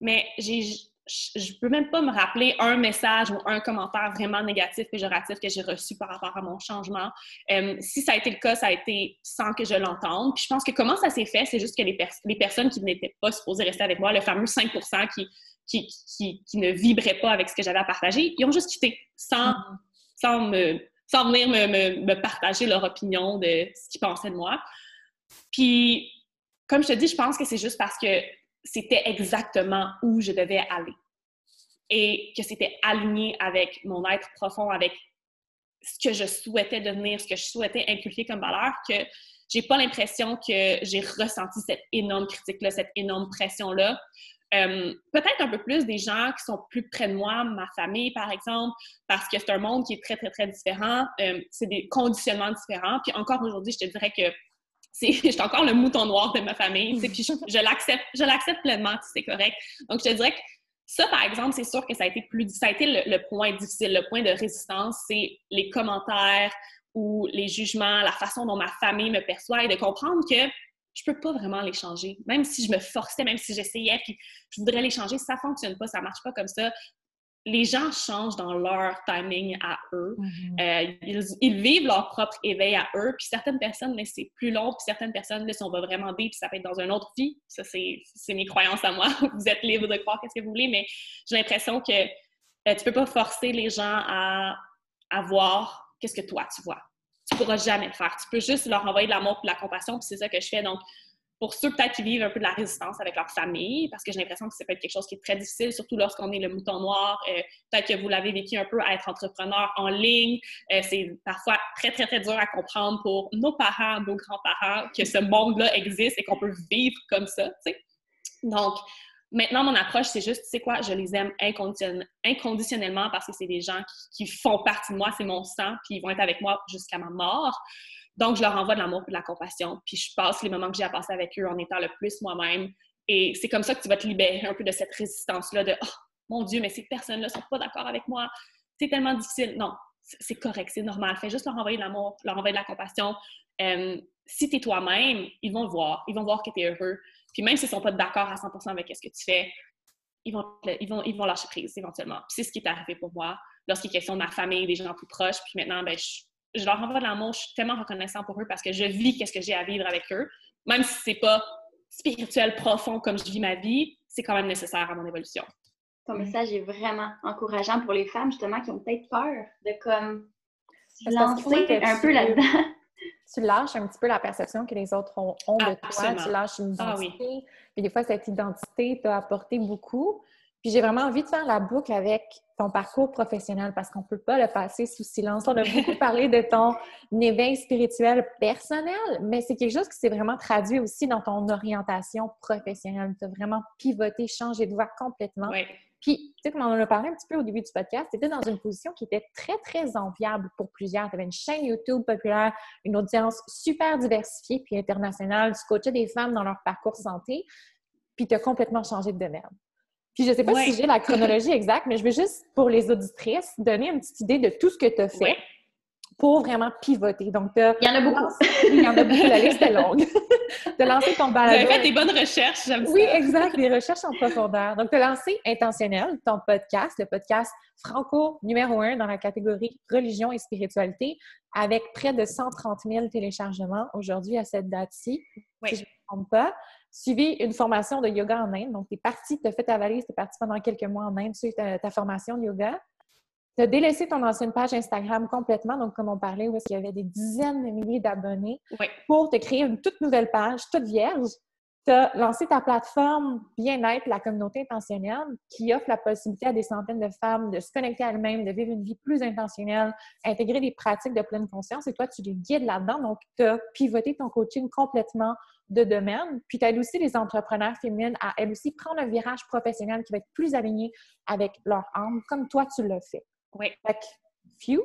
S3: Mais j'ai je peux même pas me rappeler un message ou un commentaire vraiment négatif, péjoratif que j'ai reçu par rapport à mon changement. Euh, si ça a été le cas, ça a été sans que je l'entende. Puis je pense que comment ça s'est fait, c'est juste que les, les personnes qui n'étaient pas supposées rester avec moi, le fameux 5 qui, qui, qui, qui, ne vibraient pas avec ce que j'avais à partager, ils ont juste quitté sans, mm-hmm. sans, me, sans venir me, me, me partager leur opinion de ce qu'ils pensaient de moi. Puis, comme je te dis, je pense que c'est juste parce que c'était exactement où je devais aller et que c'était aligné avec mon être profond, avec ce que je souhaitais devenir, ce que je souhaitais inculquer comme valeur, que j'ai pas l'impression que j'ai ressenti cette énorme critique-là, cette énorme pression-là. Euh, peut-être un peu plus des gens qui sont plus près de moi, ma famille par exemple, parce que c'est un monde qui est très, très, très différent. Euh, c'est des conditionnements différents. Puis encore aujourd'hui, je te dirais que je suis encore le mouton noir de ma famille, puis je, l'accepte, je l'accepte pleinement, c'est correct. Donc, je te dirais que ça, par exemple, c'est sûr que ça a été plus, ça a été le, point difficile, le point de résistance, c'est les commentaires ou les jugements, la façon dont ma famille me perçoit et de comprendre que je peux pas vraiment les changer. Même si je me forçais, même si j'essayais, puis je voudrais les changer, ça fonctionne pas, ça marche pas comme ça les gens changent dans leur timing à eux. Mm-hmm. euh, ils, vivent leur propre éveil à eux. Puis certaines personnes, c'est plus long. Puis certaines personnes, là, si on va vraiment vivre, puis ça peut être dans une autre vie. Ça, c'est mes croyances à moi. vous êtes libre de croire qu'est-ce que vous voulez, mais j'ai l'impression que euh, tu peux pas forcer les gens à, à voir qu'est-ce que toi, tu vois. Tu pourras jamais le faire. Tu peux juste leur envoyer de l'amour et de la compassion. Puis c'est ça que je fais. Donc, pour ceux peut-être qui vivent un peu de la résistance avec leur famille, parce que j'ai l'impression que ça peut être quelque chose qui est très difficile, surtout lorsqu'on est le mouton noir. Euh, peut-être que vous l'avez vécu un peu à être entrepreneur en ligne. Euh, c'est parfois très, très, très dur à comprendre pour nos parents, nos grands-parents, que ce monde-là existe et qu'on peut vivre comme ça. Donc, maintenant, mon approche, c'est juste, tu sais quoi, je les aime inconditionnellement parce que c'est des gens qui, qui font partie de moi, c'est mon sang, puis ils vont être avec moi jusqu'à ma mort. Donc, je leur envoie de l'amour et de la compassion. Puis je passe les moments que j'ai à passer avec eux en étant le plus moi-même. Et c'est comme ça que tu vas te libérer un peu de cette résistance-là de Oh mon Dieu, mais ces personnes-là sont pas d'accord avec moi. C'est tellement difficile. Non, c'est correct, c'est normal. Fais juste leur envoyer de l'amour, leur envoyer de la compassion. Si tu es toi-même, ils vont voir. Ils vont voir que tu es heureux. Puis même s'ils sont pas d'accord à 100% avec ce que tu fais, ils vont, ils vont, ils vont lâcher prise éventuellement. Puis c'est ce qui est arrivé pour moi lorsqu'il est question de ma famille, des gens plus proches. Puis maintenant, ben, je, je leur envoie de l'amour, je suis tellement reconnaissant pour eux parce que je vis qu'est-ce que j'ai à vivre avec eux. Même si c'est pas spirituel profond comme je vis ma vie, c'est quand même nécessaire à mon évolution.
S2: Ton message est vraiment encourageant pour les femmes justement qui ont peut-être peur de comme lancer un peu là-dedans.
S1: tu lâches un petit peu la perception que les autres ont, de toi. Tu lâches une
S3: ah
S1: identité. Puis des fois, cette identité t'a apporté beaucoup. Puis j'ai vraiment envie de faire la boucle avec ton parcours professionnel parce qu'on ne peut pas le passer sous silence. On a beaucoup parlé de ton éveil spirituel personnel, mais c'est quelque chose qui s'est vraiment traduit aussi dans ton orientation professionnelle. Tu as vraiment pivoté, changé de voie complètement. Puis, tu sais, comme on en a parlé un petit peu au début du podcast, tu étais dans une position qui était très, très enviable pour plusieurs. Tu avais une chaîne YouTube populaire, une audience super diversifiée puis internationale. Tu coachais des femmes dans leur parcours santé, puis tu as complètement changé de domaine. Puis je ne sais pas si j'ai la chronologie exacte, mais je veux juste, pour les auditrices, donner une petite idée de tout ce que tu as fait pour vraiment pivoter. Donc,
S2: il y en a beaucoup.
S1: il y en a beaucoup. La liste est longue. tu as lancé ton balado.
S3: Tu as fait des bonnes recherches, j'aime
S1: ça. Oui, exact, des recherches en profondeur. Donc, tu as lancé Intentionnel, ton podcast, le podcast franco numéro un dans la catégorie religion et spiritualité, avec près de 130 000 téléchargements aujourd'hui à cette date-ci, si je ne me trompe pas suivi une formation de yoga en Inde. Donc, tu es parti, tu as fait ta valise, tu es parti pendant quelques mois en Inde, tu as ta, formation de yoga. Tu as délaissé ton ancienne page Instagram complètement, donc comme on parlait, où il y avait des dizaines de milliers d'abonnés, pour te créer une toute nouvelle page, toute vierge. Tu as lancé ta plateforme Bien-être, la communauté intentionnelle, qui offre la possibilité à des centaines de femmes de se connecter à elles-mêmes, de vivre une vie plus intentionnelle, intégrer des pratiques de pleine conscience. Et toi, tu les guides là-dedans. Donc, tu as pivoté ton coaching complètement de domaine. Puis, tu aides aussi les entrepreneurs féminines à elles aussi prendre un virage professionnel qui va être plus aligné avec leur âme, comme toi, tu l'as fait.
S3: Oui.
S1: Fait que,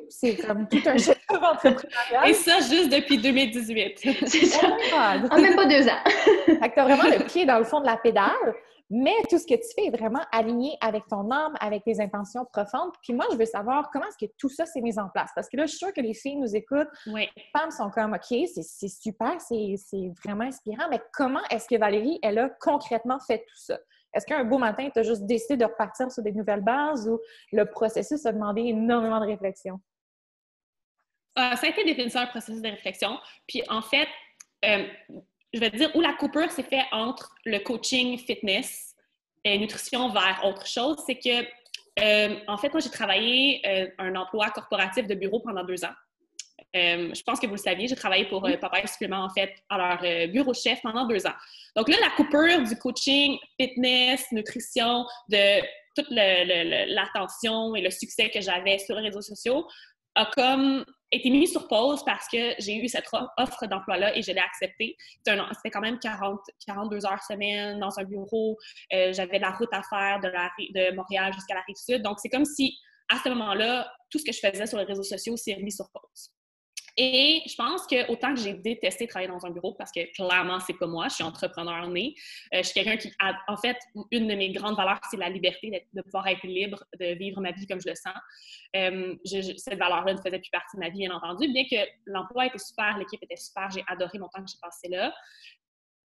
S1: c'est comme tout un chef entrepreneurial.
S3: Et ça, juste depuis 2018.
S2: c'est ça. Oh en même pas deux ans.
S1: fait que tu as vraiment le pied dans le fond de la pédale. Mais tout ce que tu fais est vraiment aligné avec ton âme, avec tes intentions profondes. Puis moi, je veux savoir comment est-ce que tout ça s'est mis en place? Parce que là, je suis sûre que les filles nous écoutent.
S3: Oui.
S1: Les femmes sont comme, OK, c'est super, c'est vraiment inspirant. Mais comment est-ce que Valérie, elle a concrètement fait tout ça? Est-ce qu'un beau matin, tu as juste décidé de repartir sur des nouvelles bases ou le processus a demandé énormément de réflexion?
S3: Euh, ça a été définitivement un processus de réflexion. Puis en fait, euh, je vais dire, où la coupure s'est faite entre le coaching fitness et nutrition vers autre chose, c'est que, euh, en fait, moi, j'ai travaillé un emploi corporatif de bureau pendant deux ans. Euh, je pense que vous le saviez, j'ai travaillé pour Papa Supplément, en fait, à leur bureau chef pendant deux ans. Donc là, la coupure du coaching, fitness, nutrition, de toute l'attention et le succès que j'avais sur les réseaux sociaux a comme été mis sur pause parce que j'ai eu cette offre d'emploi-là et je l'ai acceptée. C'était quand même 40, 42 heures semaine dans un bureau. Euh, j'avais la route à faire de, la, de Montréal jusqu'à la rive sud. Donc, c'est comme si, à ce moment-là, tout ce que je faisais sur les réseaux sociaux s'est mis sur pause. Et je pense que autant que j'ai détesté travailler dans un bureau, parce que clairement, c'est pas moi, je suis entrepreneur né, euh, je suis quelqu'un qui, a, en fait, une de mes grandes valeurs, c'est la liberté de pouvoir être libre, de vivre ma vie comme je le sens. Euh, cette valeur-là ne faisait plus partie de ma vie, bien entendu, bien que l'emploi était super, l'équipe était super, j'ai adoré mon temps que j'ai passé là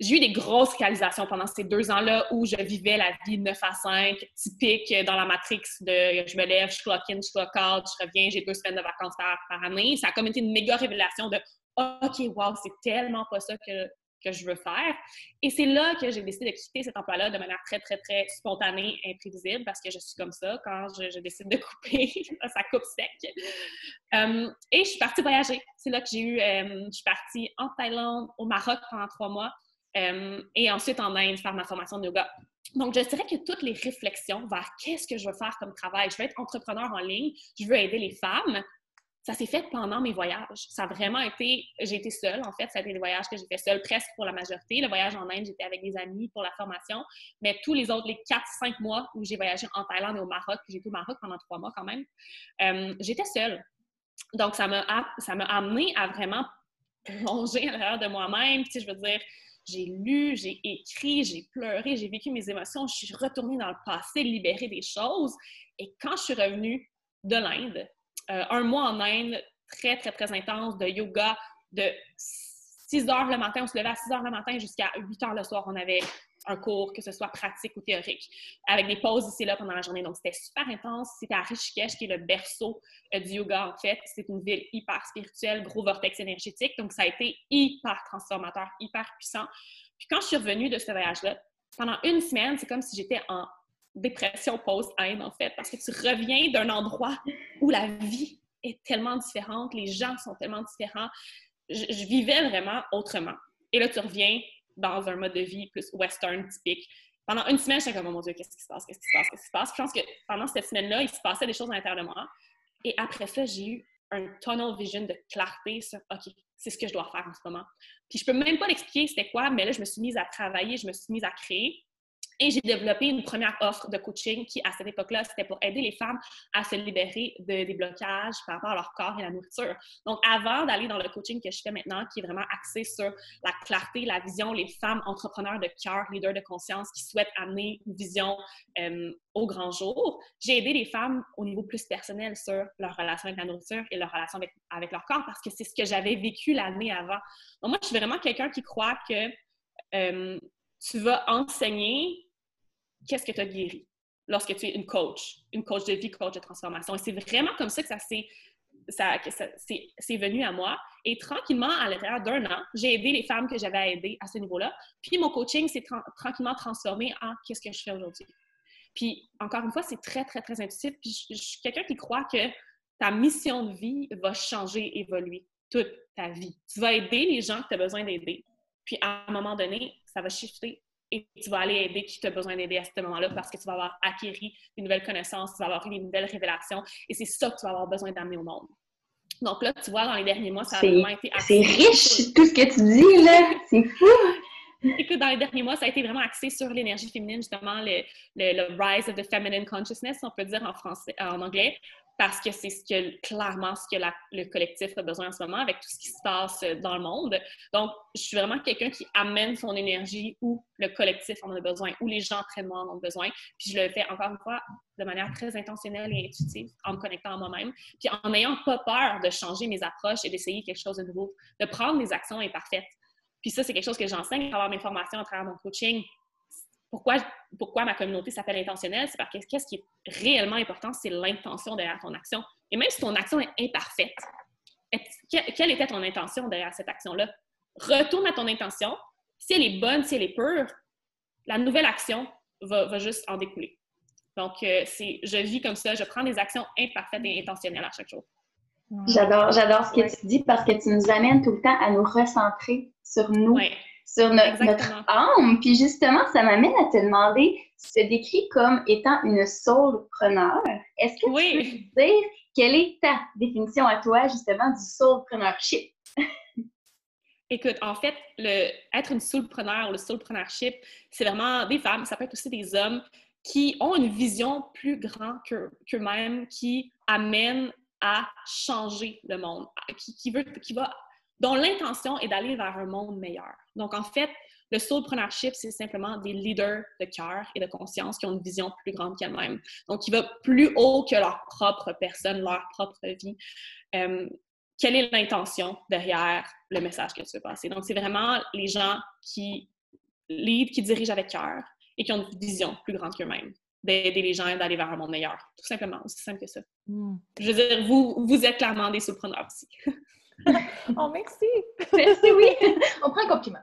S3: j'ai eu des grosses réalisations pendant ces deux ans-là où je vivais la vie 9 à 5, typique dans la matrix de je me lève, je clock in, je clock out, je reviens, j'ai deux semaines de vacances par, année. Ça a comme été une méga révélation de OK, wow, c'est tellement pas ça que, que je veux faire. Et c'est là que j'ai décidé de quitter cet emploi-là de manière très, très, très spontanée, imprévisible, parce que je suis comme ça. Quand je, décide de couper, ça coupe sec. Euh, et je suis partie voyager. C'est là que j'ai eu, euh, je suis partie en Thaïlande, au Maroc pendant trois mois. Euh, et ensuite en Inde, faire ma formation de yoga. Donc, je dirais que toutes les réflexions vers qu'est-ce que je veux faire comme travail, je veux être entrepreneur en ligne, je veux aider les femmes, ça s'est fait pendant mes voyages. Ça a vraiment été, j'ai été seule en fait, ça a été des voyages que j'ai fait seule presque pour la majorité. Le voyage en Inde, j'étais avec des amis pour la formation, mais tous les autres, les 4-5 mois où j'ai voyagé en Thaïlande et au Maroc, j'ai été au Maroc pendant trois mois quand même, euh, j'étais seule. Donc, ça m'a amené à vraiment plonger à l'intérieur de moi-même. Tu sais, je veux dire, j'ai lu, j'ai écrit, j'ai pleuré, j'ai vécu mes émotions, je suis retournée dans le passé, libérer des choses. Et quand je suis revenue de l'Inde, euh, un mois en Inde, très, très, très intense, de yoga, de 6 heures le matin, on se levait à 6 heures le matin jusqu'à 8 heures le soir, on avait un cours, que ce soit pratique ou théorique, avec des pauses ici et là pendant la journée. Donc, c'était super intense. C'était à Rishikesh, qui est le berceau euh, du yoga, en fait. C'est une ville hyper spirituelle, gros vortex énergétique. Donc, ça a été hyper transformateur, hyper puissant. Puis, quand je suis revenue de ce voyage-là, pendant une semaine, c'est comme si j'étais en dépression post-haine, en fait, parce que tu reviens d'un endroit où la vie est tellement différente, les gens sont tellement différents, je, vivais vraiment autrement. Et là, tu reviens dans un mode de vie plus western typique. Pendant une semaine, j'étais comme, oh mon Dieu, qu'est-ce qui se passe, qu'est-ce qui se passe, qu'est-ce qui se passe? je pense que pendant cette semaine-là, il se passait des choses à l'intérieur de moi. Et après ça, j'ai eu un tunnel vision de clarté sur, OK, c'est ce que je dois faire en ce moment. Puis je peux même pas l'expliquer c'était quoi, mais là, je me suis mise à travailler, je me suis mise à créer. Et j'ai développé une première offre de coaching qui, à cette époque-là, c'était pour aider les femmes à se libérer de, des blocages par rapport à leur corps et la nourriture. Donc, avant d'aller dans le coaching que je fais maintenant, qui est vraiment axé sur la clarté, la vision, les femmes entrepreneurs de cœur, leaders de conscience qui souhaitent amener une vision euh, au grand jour, j'ai aidé les femmes au niveau plus personnel sur leur relation avec la nourriture et leur relation avec, avec leur corps parce que c'est ce que j'avais vécu l'année avant. Donc, moi, je suis vraiment quelqu'un qui croit que euh, tu vas enseigner qu'est-ce que tu as guéri lorsque tu es une coach, une coach de vie, coach de transformation. Et c'est vraiment comme ça que ça s'est ça, c'est venu à moi. Et tranquillement, à l'intérieur d'un an, j'ai aidé les femmes que j'avais à aider à ce niveau-là. Puis mon coaching s'est tranquillement transformé en qu'est-ce que je fais aujourd'hui. Puis encore une fois, c'est très, très, très intuitif. Puis je, je suis quelqu'un qui croit que ta mission de vie va changer, évoluer toute ta vie. Tu vas aider les gens que tu as besoin d'aider. Puis à un moment donné, ça va shifter et tu vas aller aider qui t'a besoin d'aider à ce moment-là parce que tu vas avoir acquis des nouvelles connaissances, tu vas avoir eu des nouvelles révélations et c'est ça que tu vas avoir besoin d'amener au monde. Donc là, tu vois, dans les derniers mois, ça a vraiment été
S2: axé. C'est riche, tout ce que tu dis, là! C'est fou!
S3: Écoute, dans les derniers mois, ça a été vraiment axé sur l'énergie féminine, justement, le, le, rise of the feminine consciousness, on peut dire en français, en anglais, parce que c'est clairement ce que le collectif a besoin en ce moment avec tout ce qui se passe euh, dans le monde. Donc, je suis vraiment quelqu'un qui amène son énergie où le collectif en a besoin, où les gens près de moi en ont besoin. Puis je le fais encore une fois de manière très intentionnelle et intuitive, en me connectant à moi-même, puis en n'ayant pas peur de changer mes approches et d'essayer quelque chose de nouveau, de prendre des actions imparfaites. Puis ça, c'est quelque chose que j'enseigne à travers mes formations, à travers mon coaching, pourquoi, pourquoi ma communauté s'appelle intentionnelle? C'est parce que qu'est-ce qui est réellement important, c'est l'intention derrière ton action. Et même si ton action est imparfaite, quelle était ton intention derrière cette action-là? Retourne à ton intention. Si elle est bonne, si elle est pure, la nouvelle action va, juste en découler. Donc, euh, c'est, je vis comme ça, je prends des actions imparfaites et intentionnelles à chaque jour.
S2: J'adore, j'adore ce que tu dis parce que tu nous amènes tout le temps à nous recentrer sur nous sur notre, âme. Puis justement, ça m'amène à te demander, tu te décris comme étant une soulpreneur. Est-ce que tu peux dire quelle est ta définition à toi, justement, du soulpreneurship?
S3: Écoute, en fait, le, être une soulpreneur ou le soulpreneurship, c'est vraiment des femmes, ça peut être aussi des hommes qui ont une vision plus grande qu'eux-mêmes, qui amènent à changer le monde, qui, qui, veut, qui va dont l'intention est d'aller vers un monde meilleur. Donc, en fait, le soulpreneurship, c'est simplement des leaders de cœur et de conscience qui ont une vision plus grande qu'elles-mêmes. Donc, qui va plus haut que leur propre personne, leur propre vie. Euh, quelle est l'intention derrière le message que tu veux passer? Donc, c'est vraiment les gens qui lead, qui dirigent avec cœur et qui ont une vision plus grande qu'eux-mêmes d'aider les gens d'aller vers un monde meilleur. Tout simplement, aussi simple que ça. Hmm. Je veux dire, vous, vous êtes clairement des soulpreneurs aussi.
S1: oh, merci!
S2: Merci, oui! On prend un compliment.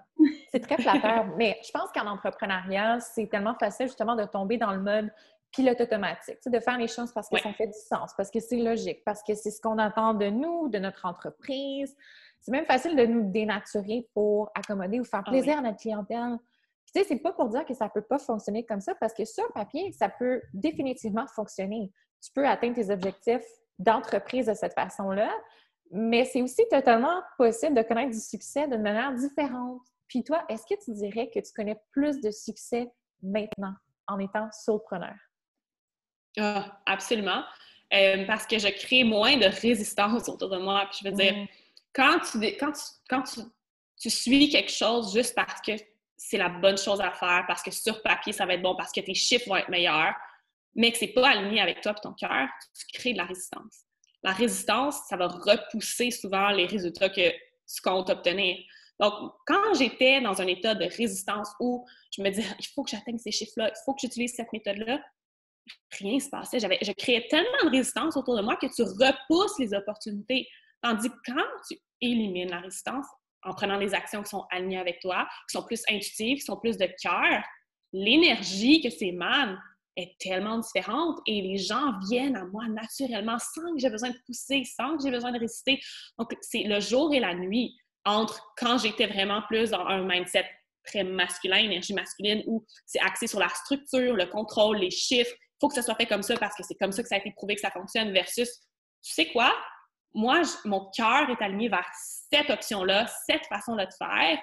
S1: C'est très flatteur, mais je pense qu'en entrepreneuriat, c'est tellement facile justement de tomber dans le mode pilote automatique, de faire les choses parce que ça fait du sens, parce que c'est logique, parce que c'est ce qu'on attend de nous, de notre entreprise. C'est même facile de nous dénaturer pour accommoder ou faire ah plaisir à notre clientèle. Tu sais, c'est pas pour dire que ça peut pas fonctionner comme ça, parce que sur papier, ça peut définitivement fonctionner. Tu peux atteindre tes objectifs d'entreprise de cette façon-là, mais c'est aussi totalement possible de connaître du succès d'une manière différente. Puis toi, est-ce que tu dirais que tu connais plus de succès maintenant en étant solopreneur?
S3: Ah, absolument. Euh, parce que je crée moins de résistance autour de moi. Puis je veux dire, mm. quand, tu, quand, tu, quand tu, tu, suis quelque chose juste parce que c'est la bonne chose à faire, parce que sur papier, ça va être bon, parce que tes chiffres vont être meilleurs, mais que c'est pas aligné avec toi et ton cœur, tu crées de la résistance la résistance, ça va repousser souvent les résultats que ce qu'on obtenir. Donc, quand j'étais dans un état de résistance où je me disais, il faut que j'atteigne ces chiffres-là, il faut que j'utilise cette méthode-là, rien ne se passait. je créais tellement de résistance autour de moi que tu repousses les opportunités. Tandis que quand tu élimines la résistance en prenant des actions qui sont alignées avec toi, qui sont plus intuitives, qui sont plus de cœur, l'énergie que c'est man est tellement différente et les gens viennent à moi naturellement sans que j'ai besoin de pousser, sans que j'ai besoin de résister. Donc, c'est le jour et la nuit. entre quand j'étais vraiment plus dans un mindset très masculin, énergie masculine, où c'est axé sur la structure, le contrôle, les chiffres. Il faut que ça soit fait comme ça parce que c'est comme ça que ça a été prouvé que ça fonctionne, versus, tu sais quoi? Moi, mon cœur est aligné vers cette option-là, cette façon-là de faire.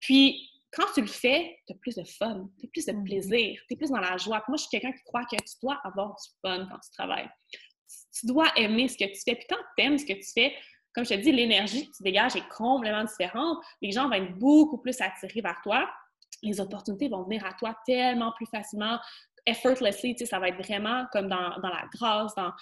S3: Puis, quand tu le fais, tu as plus de fun, tu as plus de mm-hmm. plaisir, tu es plus dans la joie. moi, je suis quelqu'un qui croit que tu dois avoir du fun quand tu travailles. Tu dois aimer ce que tu fais. Puis quand tu aimes ce que tu fais, comme je te dis, l'énergie que tu dégages est complètement différente. Les gens vont être beaucoup plus attirés vers toi. Les opportunités vont venir à toi tellement plus facilement, effortlessly. Tu sais, ça va être vraiment comme dans, dans la grâce, dans...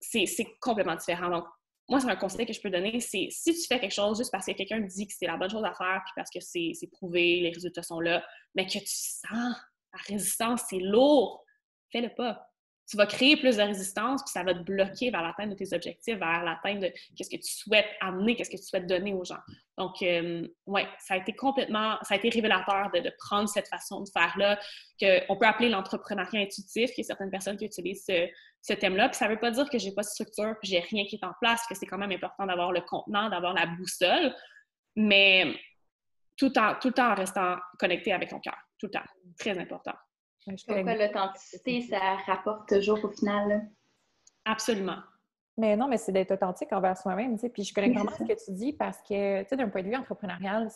S3: C'est complètement différent. Donc, moi, c'est un conseil que je peux donner, c'est si tu fais quelque chose juste parce que quelqu'un dit que c'est la bonne chose à faire, puis parce que c'est prouvé, les résultats sont là, mais que tu sens la résistance, c'est lourd, fais-le pas tu vas créer plus de résistance, puis ça va te bloquer vers l'atteinte de tes objectifs, vers l'atteinte de qu'est-ce que tu souhaites amener, qu'est-ce que tu souhaites donner aux gens. Donc, euh, oui, ça a été complètement, ça a été révélateur de, prendre cette façon de faire-là, qu'on peut appeler l'entrepreneuriat intuitif, qu'il y a certaines personnes qui utilisent ce, thème-là. Puis ça ne veut pas dire que j'ai pas de structure, puis j'ai rien qui est en place, que c'est quand même important d'avoir le contenant, d'avoir la boussole, mais tout, en, tout le temps en restant connecté avec ton cœur, tout le temps. Très important.
S2: Pourquoi l'authenticité, ça rapporte toujours au final?
S3: Absolument.
S1: Mais non, mais c'est d'être authentique envers soi-même, tu sais. Puis je connais vraiment ce que tu dis parce que, tu sais, d'un point de vue entrepreneurial,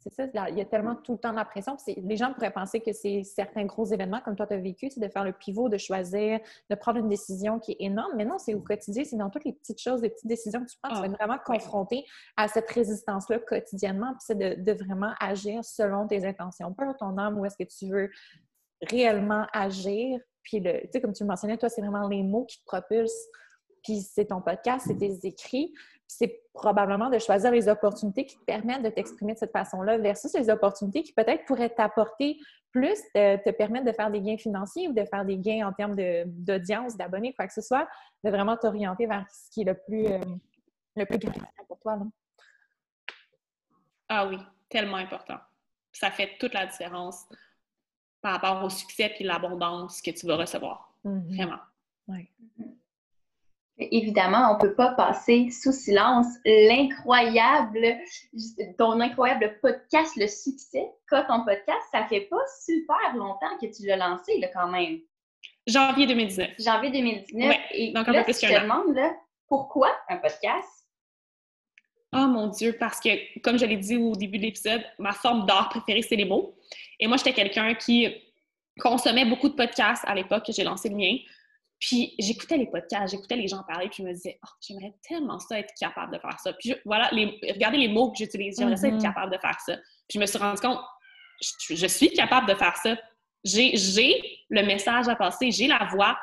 S1: c'est ça, il y a tellement tout le temps de la pression. Puis les gens pourraient penser que c'est certains gros événements comme toi, tu as vécu, de faire le pivot, de choisir, de prendre une décision qui est énorme. Mais non, c'est au quotidien, c'est dans toutes les petites choses, les petites décisions que tu prends. Tu vas être ah, vraiment confronté à cette résistance-là quotidiennement. Puis c'est de, de, vraiment agir selon tes intentions, pas ton âme, où est-ce que tu veux réellement agir. Puis, tu sais, comme tu le mentionnais, toi, c'est vraiment les mots qui te propulsent. Puis, c'est ton podcast, c'est tes écrits. c'est probablement de choisir les opportunités qui te permettent de t'exprimer de cette façon-là versus les opportunités qui peut-être pourraient t'apporter plus, te, permettre de faire des gains financiers ou de faire des gains en termes d'audience, d'abonnés, quoi que ce soit, de vraiment t'orienter vers ce qui est le plus, euh, le plus pour toi.
S3: Ah oui, tellement important. Ça fait toute la différence par rapport au succès et l'abondance que tu vas recevoir. Mm-hmm. Vraiment.
S2: Évidemment, on ne peut pas passer sous silence l'incroyable, ton incroyable podcast, le succès qu'a ton podcast. Ça fait pas super longtemps que tu l'as lancé, là, quand même.
S3: Janvier 2019.
S2: Janvier 2019. Et donc, là, je te demande, pourquoi un podcast?
S3: Oh mon Dieu, parce que, comme je l'ai dit au début de l'épisode, ma forme d'art préférée, c'est les mots. Et moi, j'étais quelqu'un qui consommait beaucoup de podcasts à l'époque que j'ai lancé le mien. Puis j'écoutais les podcasts, j'écoutais les gens parler, puis je me disais, oh, j'aimerais tellement ça être capable de faire ça. Puis voilà, les, regardez les mots que j'utilise, j'aimerais ça être mm-hmm. capable de faire ça. Puis je me suis rendu compte, je, suis capable de faire ça. J'ai le message à passer, j'ai la voix.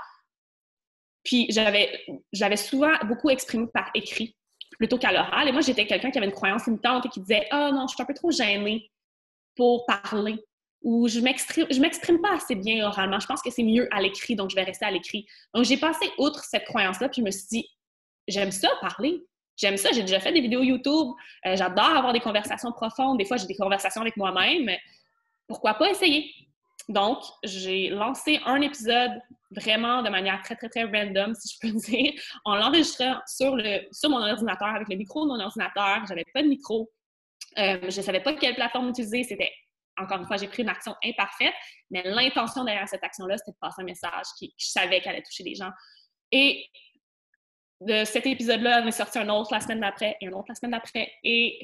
S3: Puis j'avais souvent beaucoup exprimé par écrit plutôt qu'à l'oral. Et moi, j'étais quelqu'un qui avait une croyance limitante et qui disait Ah oh, non, je suis un peu trop gênée pour parler ou je m'exprime, je m'exprime pas assez bien oralement. Je pense que c'est mieux à l'écrit, donc je vais rester à l'écrit. Donc, j'ai passé outre cette croyance-là, puis je me suis dit J'aime ça, parler. J'aime ça. J'ai déjà fait des vidéos YouTube. Euh, j'adore avoir des conversations profondes. Des fois, j'ai des conversations avec moi-même. Pourquoi pas essayer? Donc, j'ai lancé un épisode vraiment de manière très, très, très random, si je peux dire. On l'enregistrait sur, le, sur mon ordinateur avec le micro de mon ordinateur. J'avais pas de micro. Euh, je ne savais pas quelle plateforme utiliser. C'était, encore une fois, j'ai pris une action imparfaite, mais l'intention derrière cette action-là, c'était de passer un message qui, je savais qu'elle allait toucher les gens. Et de cet épisode-là, on est sorti un autre la semaine d'après et un autre la semaine d'après. Et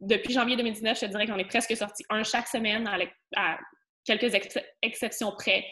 S3: depuis janvier 2019, je te dirais qu'on est presque sorti un chaque semaine à quelques exceptions près.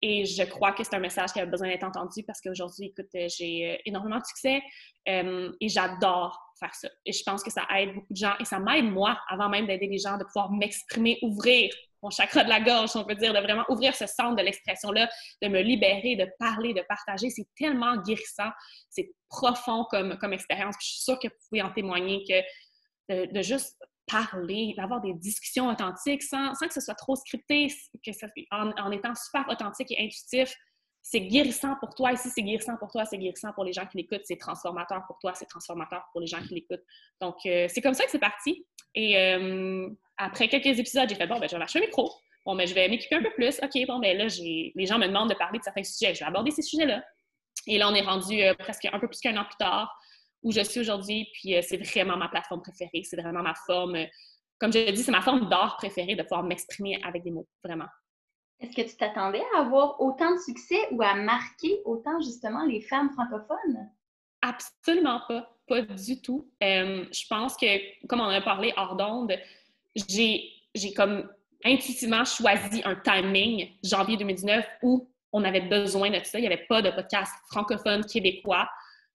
S3: Et je crois que c'est un message qui a besoin d'être entendu parce qu'aujourd'hui, écoute, euh, j'ai euh, énormément de succès euh, et j'adore faire ça. Et je pense que ça aide beaucoup de gens et ça m'aide moi, avant même d'aider les gens, de pouvoir m'exprimer, ouvrir mon chakra de la gorge, on peut dire, de vraiment ouvrir ce centre de l'expression-là, de me libérer, de parler, de partager. C'est tellement guérissant, c'est profond comme, comme expérience. Je suis sûre que vous pouvez en témoigner que de juste parler, d'avoir des discussions authentiques sans, que ce soit trop scripté, que ça, en, étant super authentique et intuitif. C'est guérissant pour toi. Ici, c'est guérissant pour toi, c'est guérissant pour les gens qui l'écoutent, c'est transformateur pour toi, c'est transformateur pour les gens qui l'écoutent. Donc, euh, c'est comme ça que c'est parti. Et euh, après quelques épisodes, j'ai fait bon, ben, je vais lâcher un micro. Bon, mais ben, je vais m'équiper un peu plus. OK, bon, ben là, les gens me demandent de parler de certains sujets. Je vais aborder ces sujets-là. Et là, on est rendu euh, presque un peu plus qu'un an plus tard où je suis aujourd'hui, puis c'est vraiment ma plateforme préférée, c'est vraiment ma forme, comme je l'ai dit, c'est ma forme d'art préférée de pouvoir m'exprimer avec des mots, vraiment.
S2: Est-ce que tu t'attendais à avoir autant de succès ou à marquer autant justement les femmes francophones?
S3: Absolument pas, pas du tout. je pense que, comme on a parlé hors d'onde, j'ai comme intuitivement choisi un timing, janvier 2019, où on avait besoin de ça. Il n'y avait pas de podcast francophone québécois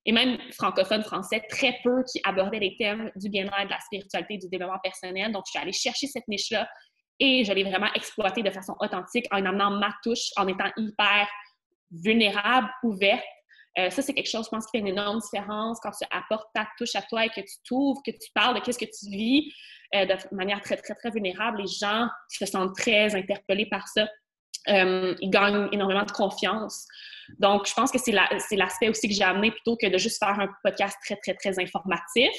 S3: et même francophone français, très peu qui abordaient les thèmes du bien-être, de la spiritualité, du développement personnel. Donc, je suis allée chercher cette niche-là et je l'ai vraiment exploitée de façon authentique en amenant ma touche, en étant hyper vulnérable, ouverte. Euh, ça, c'est quelque chose, je pense, qui fait une énorme différence quand tu apportes ta touche à toi et que tu t'ouvres, que tu parles de qu'est-ce que tu vis euh, de manière très, très, très vulnérable. Les gens se sentent très interpellés par ça. Euh, ils gagnent énormément de confiance. Donc, je pense que c'est l'aspect aussi que j'ai amené plutôt que de juste faire un podcast très, très, très informatif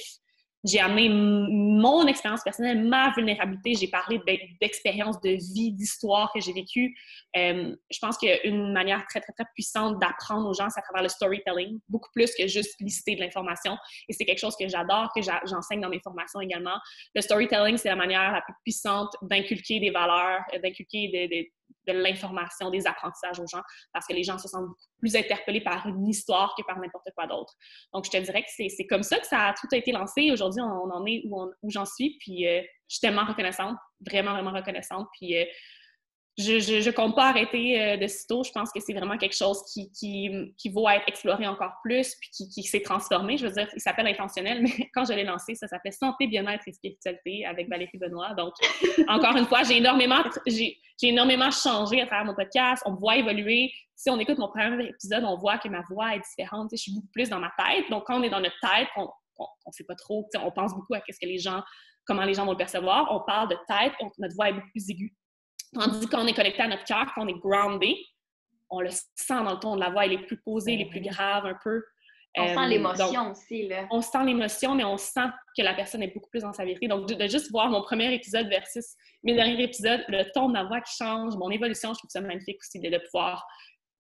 S3: j'ai amené mon expérience personnelle, ma vulnérabilité. J'ai parlé d'expériences de vie, d'histoire que j'ai vécues. Euh, je pense qu'il y a une manière très, très, très puissante d'apprendre aux gens, c'est à travers le storytelling, beaucoup plus que juste lister de l'information. Et c'est quelque chose que j'adore, que j'enseigne dans mes formations également. Le storytelling, c'est la manière la plus puissante d'inculquer des valeurs, d'inculquer des, de l'information, des apprentissages aux gens, parce que les gens se sentent beaucoup plus interpellés par une histoire que par n'importe quoi d'autre. Donc, je te dirais que c'est comme ça que ça a tout été lancé. Aujourd'hui, on, en est où, j'en suis, puis euh, je suis tellement reconnaissante, vraiment, vraiment reconnaissante. Puis euh, je ne compte pas arrêter euh, de sitôt. Je pense que c'est vraiment quelque chose qui, qui, vaut être exploré encore plus, puis qui, s'est transformé. Je veux dire, il s'appelle intentionnel, mais quand je l'ai lancé, ça s'appelait Santé, bien-être et spiritualité avec Valérie Benoît. Donc, encore une fois, j'ai énormément, énormément changé à travers mon podcast. On me voit évoluer. Si on écoute mon premier épisode, on voit que ma voix est différente. Je suis beaucoup plus dans ma tête. Donc, quand on est dans notre tête, on ne sait pas trop. On pense beaucoup à ce que les gens, comment les gens vont le percevoir. On parle de tête, notre voix est beaucoup plus aiguë. Tandis qu'on est connecté à notre cœur, qu'on est groundé, on le sent dans le ton de la voix, il est plus posé, il est plus grave un peu.
S2: On sent euh, l'émotion aussi, là.
S3: On sent l'émotion, mais on sent que la personne est beaucoup plus dans sa vérité. Donc, de, juste voir mon premier épisode versus mes derniers épisodes, le ton de la voix qui change, mon évolution, je trouve ça magnifique aussi de pouvoir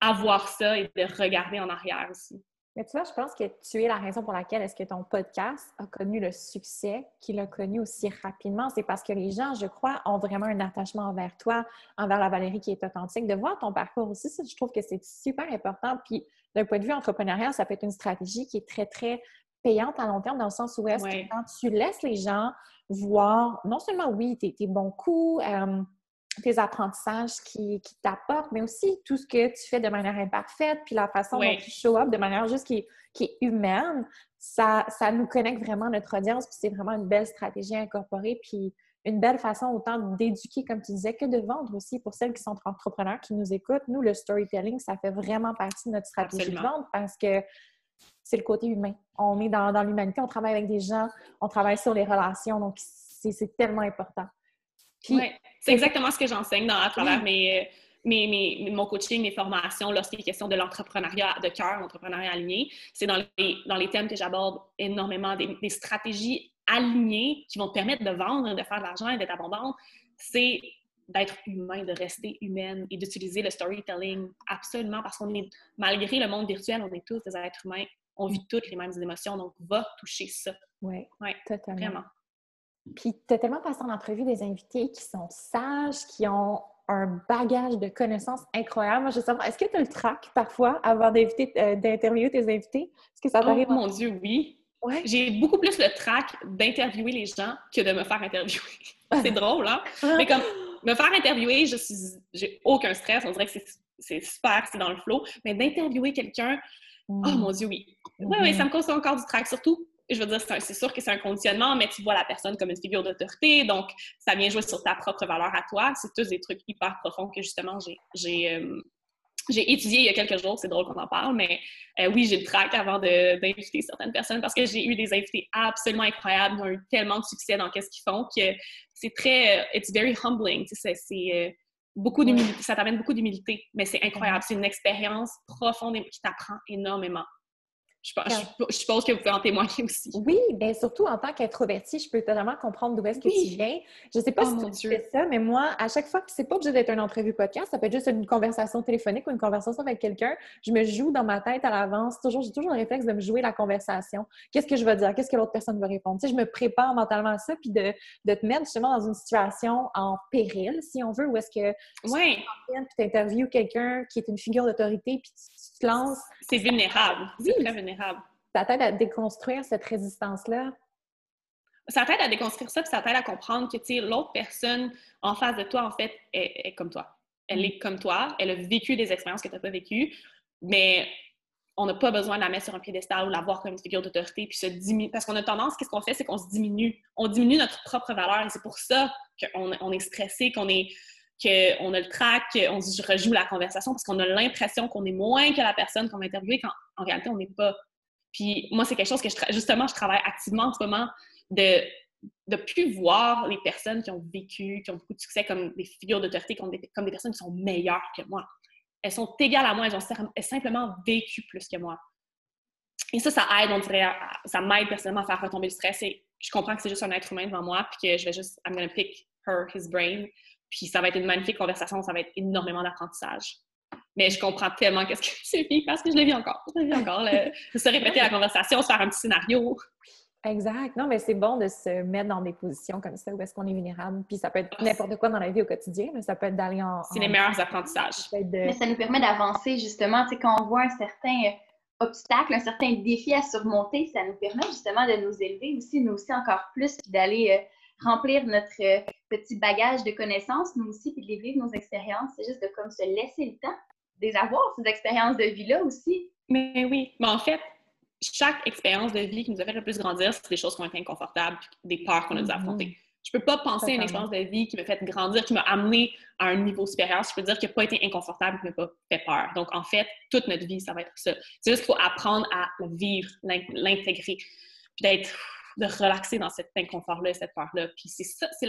S3: avoir ça et de regarder en arrière aussi.
S1: Mais tu vois, je pense que tu es la raison pour laquelle est-ce que ton podcast a connu le succès qu'il a connu aussi rapidement. C'est parce que les gens, je crois, ont vraiment un attachement envers toi, envers la Valérie qui est authentique. De voir ton parcours aussi, je trouve que c'est super important. Puis d'un point de vue entrepreneurial, ça peut être une stratégie qui est très, très payante à long terme dans le sens où est-ce que quand tu laisses les gens voir non seulement, oui, tes, bons coups, euh, tes apprentissages qui, t'apportent, mais aussi tout ce que tu fais de manière imparfaite, puis la façon dont tu show up de manière juste qui, est humaine, ça, ça nous connecte vraiment notre audience, puis c'est vraiment une belle stratégie à incorporer, puis une belle façon autant d'éduquer, comme tu disais, que de vendre aussi pour celles qui sont entrepreneurs, qui nous écoutent. Nous, le storytelling, ça fait vraiment partie de notre stratégie de vente parce que c'est le côté humain. On est dans, dans l'humanité, on travaille avec des gens, on travaille sur les relations, donc c'est tellement important.
S3: Oui, c'est exactement ce que j'enseigne à travers mes, mes, mon coaching, mes formations, lorsqu'il est question de l'entrepreneuriat de cœur, l'entrepreneuriat aligné. C'est dans les, dans les thèmes que j'aborde énormément, des, stratégies alignées qui vont te permettre de vendre, de faire de l'argent et d'être abondante. C'est d'être humain, de rester humaine et d'utiliser le storytelling absolument parce qu'on est, malgré le monde virtuel, on est tous des êtres humains, on vit toutes les mêmes émotions, donc va toucher ça.
S1: Oui, ouais, totalement. Vraiment. Puis, tu as tellement passé en entrevue des invités qui sont sages, qui ont un bagage de connaissances incroyable. Moi, je savoir, est-ce que tu as le trac parfois avant euh, d'interviewer tes invités? Est-ce que ça
S3: t'arrive? Oh mon Dieu, oui! Ouais. J'ai beaucoup plus le trac d'interviewer les gens que de me faire interviewer. c'est drôle, hein? Mais comme me faire interviewer, je suis, j'ai aucun stress. On dirait que c'est super, c'est dans le flow. Mais d'interviewer quelqu'un, oh mm. mon Dieu, oui. Oui, oui, ça me cause encore du trac. Surtout je veux dire, c'est sûr que c'est un conditionnement, mais tu vois la personne comme une figure d'autorité, donc ça vient jouer sur ta propre valeur à toi. C'est tous des trucs hyper profonds que justement j'ai euh, étudié il y a quelques jours. C'est drôle qu'on en parle, mais euh, oui, j'ai le trac avant d'inviter certaines personnes parce que j'ai eu des invités absolument incroyables. Ils ont eu tellement de succès dans ce qu'ils font que c'est très, euh, it's very humbling. C'est beaucoup d'humilité, ça t'amène beaucoup d'humilité, mais c'est incroyable. C'est une expérience profonde qui t'apprend énormément. Je, suppose que vous pouvez en témoigner aussi.
S1: Oui, bien surtout en tant qu'introvertie, je peux totalement comprendre d'où est-ce que tu viens. Je ne sais pas oh si tu fais ça, mais moi, à chaque fois, c'est pas obligé d'être une entrevue podcast, ça peut être juste une conversation téléphonique ou une conversation avec quelqu'un. Je me joue dans ma tête à l'avance. Toujours, j'ai toujours le réflexe de me jouer la conversation. Qu'est-ce que je vais dire? Qu'est-ce que l'autre personne va répondre? Tu sais, je me prépare mentalement à ça, puis de, de, te mettre justement dans une situation en péril, si on veut, où est-ce que
S3: ouais.
S1: tu interviews quelqu'un qui est une figure d'autorité, puis tu, te lances.
S3: C'est vulnérable. C'est très vulnérable.
S1: Ça t'aide à déconstruire cette résistance-là?
S3: Ça t'aide à déconstruire ça, puis ça t'aide à comprendre que l'autre personne en face de toi, en fait, est, comme toi. Elle mm. est comme toi, elle a vécu des expériences que tu n'as pas vécues, mais on n'a pas besoin de la mettre sur un piédestal ou la voir comme une figure d'autorité, puis se diminuer. Parce qu'on a tendance, qu'est-ce qu'on fait, c'est qu'on se diminue. On diminue notre propre valeur, et c'est pour ça qu'on on est stressé, qu'on est qu'on a le trac, qu'on se rejoue la conversation parce qu'on a l'impression qu'on est moins que la personne qu'on va interviewer quand en réalité on n'est pas. Puis moi, c'est quelque chose que justement, je travaille activement en ce moment de de plus voir les personnes qui ont vécu, qui ont beaucoup de succès comme des figures d'autorité, comme, comme des, personnes qui sont meilleures que moi. Elles sont égales à moi, elles ont simplement vécu plus que moi. Et ça, ça aide, on dirait, ça m'aide personnellement à faire retomber le stress. Et je comprends que c'est juste un être humain devant moi, puis que je vais juste, I'm gonna pick her, his brain. Puis ça va être une magnifique conversation, ça va être énormément d'apprentissage. Mais je comprends tellement qu'est-ce que tu vis parce que je l'ai vu encore. Je l'ai vu encore. de se répéter la conversation, se faire un petit scénario.
S1: Exact. Non, mais c'est bon de se mettre dans des positions comme ça où est-ce qu'on est vulnérable. Puis ça peut être n'importe quoi dans la vie au quotidien, mais ça peut être d'aller en.
S3: C'est les meilleurs apprentissages.
S2: Mais ça nous permet d'avancer justement. Tu sais, quand on voit un certain obstacle, un certain défi à surmonter, ça nous permet justement de nous élever aussi, nous aussi encore plus, puis d'aller euh, remplir notre euh, petit bagage de connaissances, nous aussi, puis de vivre nos expériences. C'est juste de comme se laisser le temps d'avoir ces expériences de vie-là aussi.
S3: Mais oui, mais en fait, chaque expérience de vie qui nous a fait le plus grandir, c'est des choses qui ont été inconfortables, des peurs qu'on a dû mm-hmm. affronter. Je peux pas penser à une expérience de vie qui m'a fait grandir, qui m'a amené à un niveau supérieur. Je peux dire qui n'a pas été inconfortable, qui m'a pas fait peur. Donc, en fait, toute notre vie, ça va être ça. C'est juste qu'il faut apprendre à vivre, l'intégrer, puis d'être de relaxer dans cet inconfort-là cette peur-là. Puis c'est ça, c'est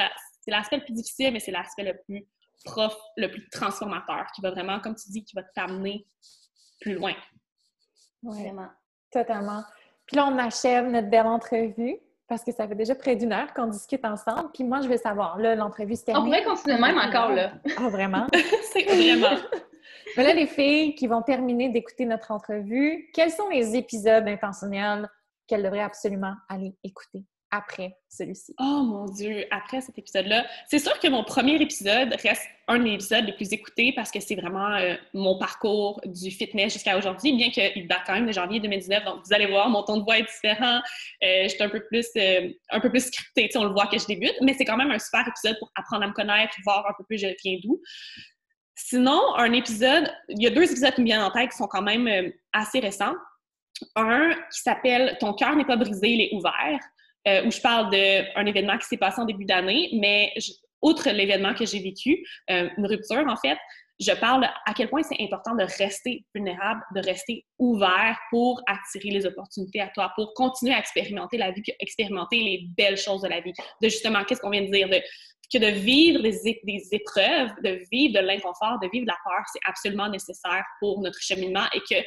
S3: l'aspect le plus difficile, mais c'est l'aspect le plus prof, le plus transformateur, qui va vraiment, comme tu dis, qui va t'amener plus loin.
S1: Vraiment. Totalement. Puis là, on achève notre belle entrevue parce que ça fait déjà près d'une heure qu'on discute ensemble. Puis moi, je veux savoir, là, l'entrevue se termine.
S2: On pourrait continuer même encore, là.
S1: Ah, vraiment?
S3: c'est vraiment.
S1: Mais là, les filles qui vont terminer d'écouter notre entrevue, quels sont les épisodes intentionnels qu'elle devrait absolument aller écouter après celui-ci.
S3: Oh mon Dieu, après cet épisode-là. C'est sûr que mon premier épisode reste un des épisodes les plus écoutés parce que c'est vraiment euh, mon parcours du fitness jusqu'à aujourd'hui, bien qu'il date quand même de janvier 2019. Donc, vous allez voir, mon ton de voix est différent. Euh, je suis un peu plus, euh, un peu plus scriptée, on le voit que je débute, mais c'est quand même un super épisode pour apprendre à me connaître, voir un peu plus je viens d'où. Sinon, un épisode, il y a deux épisodes qui me viennent en tête qui sont quand même assez récents un qui s'appelle Ton cœur n'est pas brisé, il est ouvert, euh, où je parle d'un événement qui s'est passé en début d'année, mais outre l'événement que j'ai vécu, euh, une rupture en fait, je parle à quel point c'est important de rester vulnérable, de rester ouvert pour attirer les opportunités à toi, pour continuer à expérimenter la vie, expérimenter les belles choses de la vie. De justement, qu'est-ce qu'on vient de dire, que de vivre des, des épreuves, de vivre de l'inconfort, de vivre de la peur, c'est absolument nécessaire pour notre cheminement et que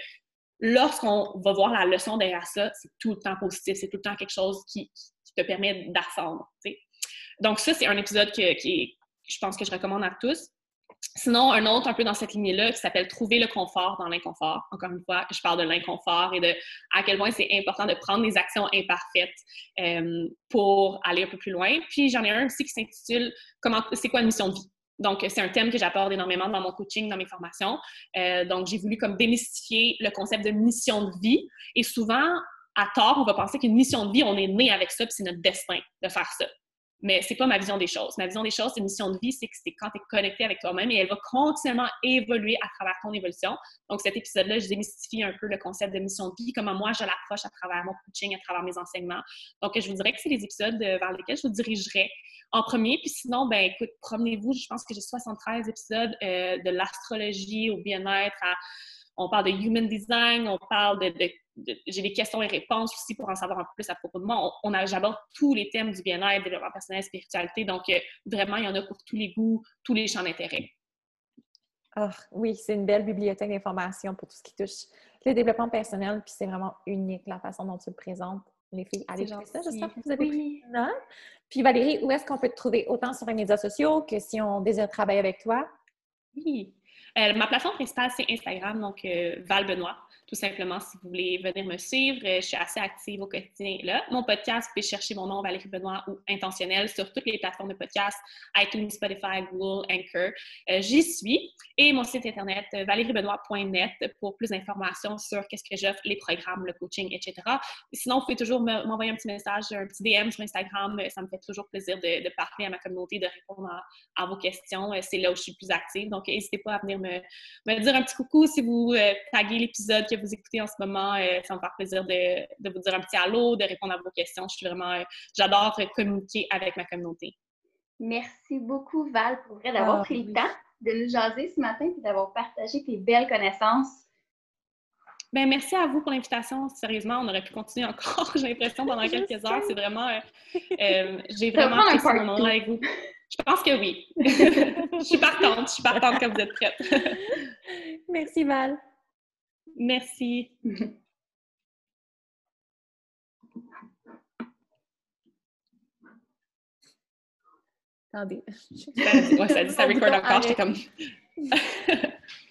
S3: lorsqu'on va voir la leçon derrière ça, c'est tout le temps positif, c'est tout le temps quelque chose qui, te permet d'ascendre. Donc ça, c'est un épisode que, je pense que je recommande à tous. Sinon, un autre un peu dans cette lignée-là qui s'appelle Trouver le confort dans l'inconfort. Encore une fois, je parle de l'inconfort et de à quel point c'est important de prendre des actions imparfaites euh, pour aller un peu plus loin. Puis j'en ai un aussi qui s'intitule Comment c'est quoi une mission de vie? Donc, c'est un thème que j'apporte énormément dans mon coaching, dans mes formations. Euh, donc, j'ai voulu comme démystifier le concept de mission de vie. Et souvent, à tort, on va penser qu'une mission de vie, on est né avec ça, puis c'est notre destin de faire ça. Mais c'est pas ma vision des choses. Ma vision des choses, c'est une mission de vie, c'est que c'est quand tu es connecté avec toi-même et elle va continuellement évoluer à travers ton évolution. Donc, cet épisode-là, je démystifie un peu le concept de mission de vie, comment moi je l'approche à travers mon coaching, à travers mes enseignements. Donc, je vous dirais que c'est les épisodes vers lesquels je vous dirigerai en premier. Puis sinon, ben écoute, promenez-vous. Je pense que j'ai 73 épisodes euh, de l'astrologie au bien-être. On parle de human design, on parle de j'ai des questions et réponses aussi pour en savoir un peu plus à propos de moi. On, a, j'aborde tous les thèmes du bien-être, développement personnel, spiritualité. Donc, euh, vraiment, il y en a pour tous les goûts, tous les champs d'intérêt.
S1: Ah, oui, c'est une belle bibliothèque d'informations pour tout ce qui touche le développement personnel, puis c'est vraiment unique la façon dont tu le présentes. Les filles, allez voir ça. J'espère que vous avez pris note. Puis Valérie, où est-ce qu'on peut te trouver autant sur les médias sociaux que si on désire travailler avec toi?
S3: Oui. Euh, ma plateforme principale, c'est Instagram, donc euh, Val Benoît tout simplement, si vous voulez venir me suivre, euh, je suis assez active au quotidien là. Mon podcast, vous pouvez chercher mon nom, Valérie Benoît, ou Intentionnel, sur toutes les plateformes de podcast, iTunes, Spotify, Google, Anchor. Euh, j'y suis. Et mon site internet, euh, valériebenoît.net, pour plus d'informations sur qu'est-ce que j'offre, les programmes, le coaching, etc. Sinon, vous pouvez toujours m'envoyer un petit message, un petit DM sur Instagram. Ça me fait toujours plaisir de, parler à ma communauté, de répondre à, vos questions. C'est là où je suis plus active. Donc, n'hésitez pas à venir me, me, dire un petit coucou si vous taguez l'épisode que vous écoutez en ce moment. Euh, ça me fait plaisir de, vous dire un petit allô, de répondre à vos questions. Je suis vraiment, euh, j'adore communiquer avec ma communauté.
S2: Merci beaucoup, Val, pour vrai d'avoir ah, pris le temps de nous jaser ce matin et d'avoir partagé tes belles connaissances.
S3: Ben, merci à vous pour l'invitation. Sérieusement, on aurait pu continuer encore, j'ai l'impression, pendant quelques heures. C'est vraiment. Euh, j'ai vraiment apprécié ce moment-là avec vous. Je pense que oui. je suis partante. Je suis partante quand vous êtes prête.
S1: merci, Val.
S3: Merci.
S1: Attendez.
S3: Ça dit ça record encore, j'étais comme.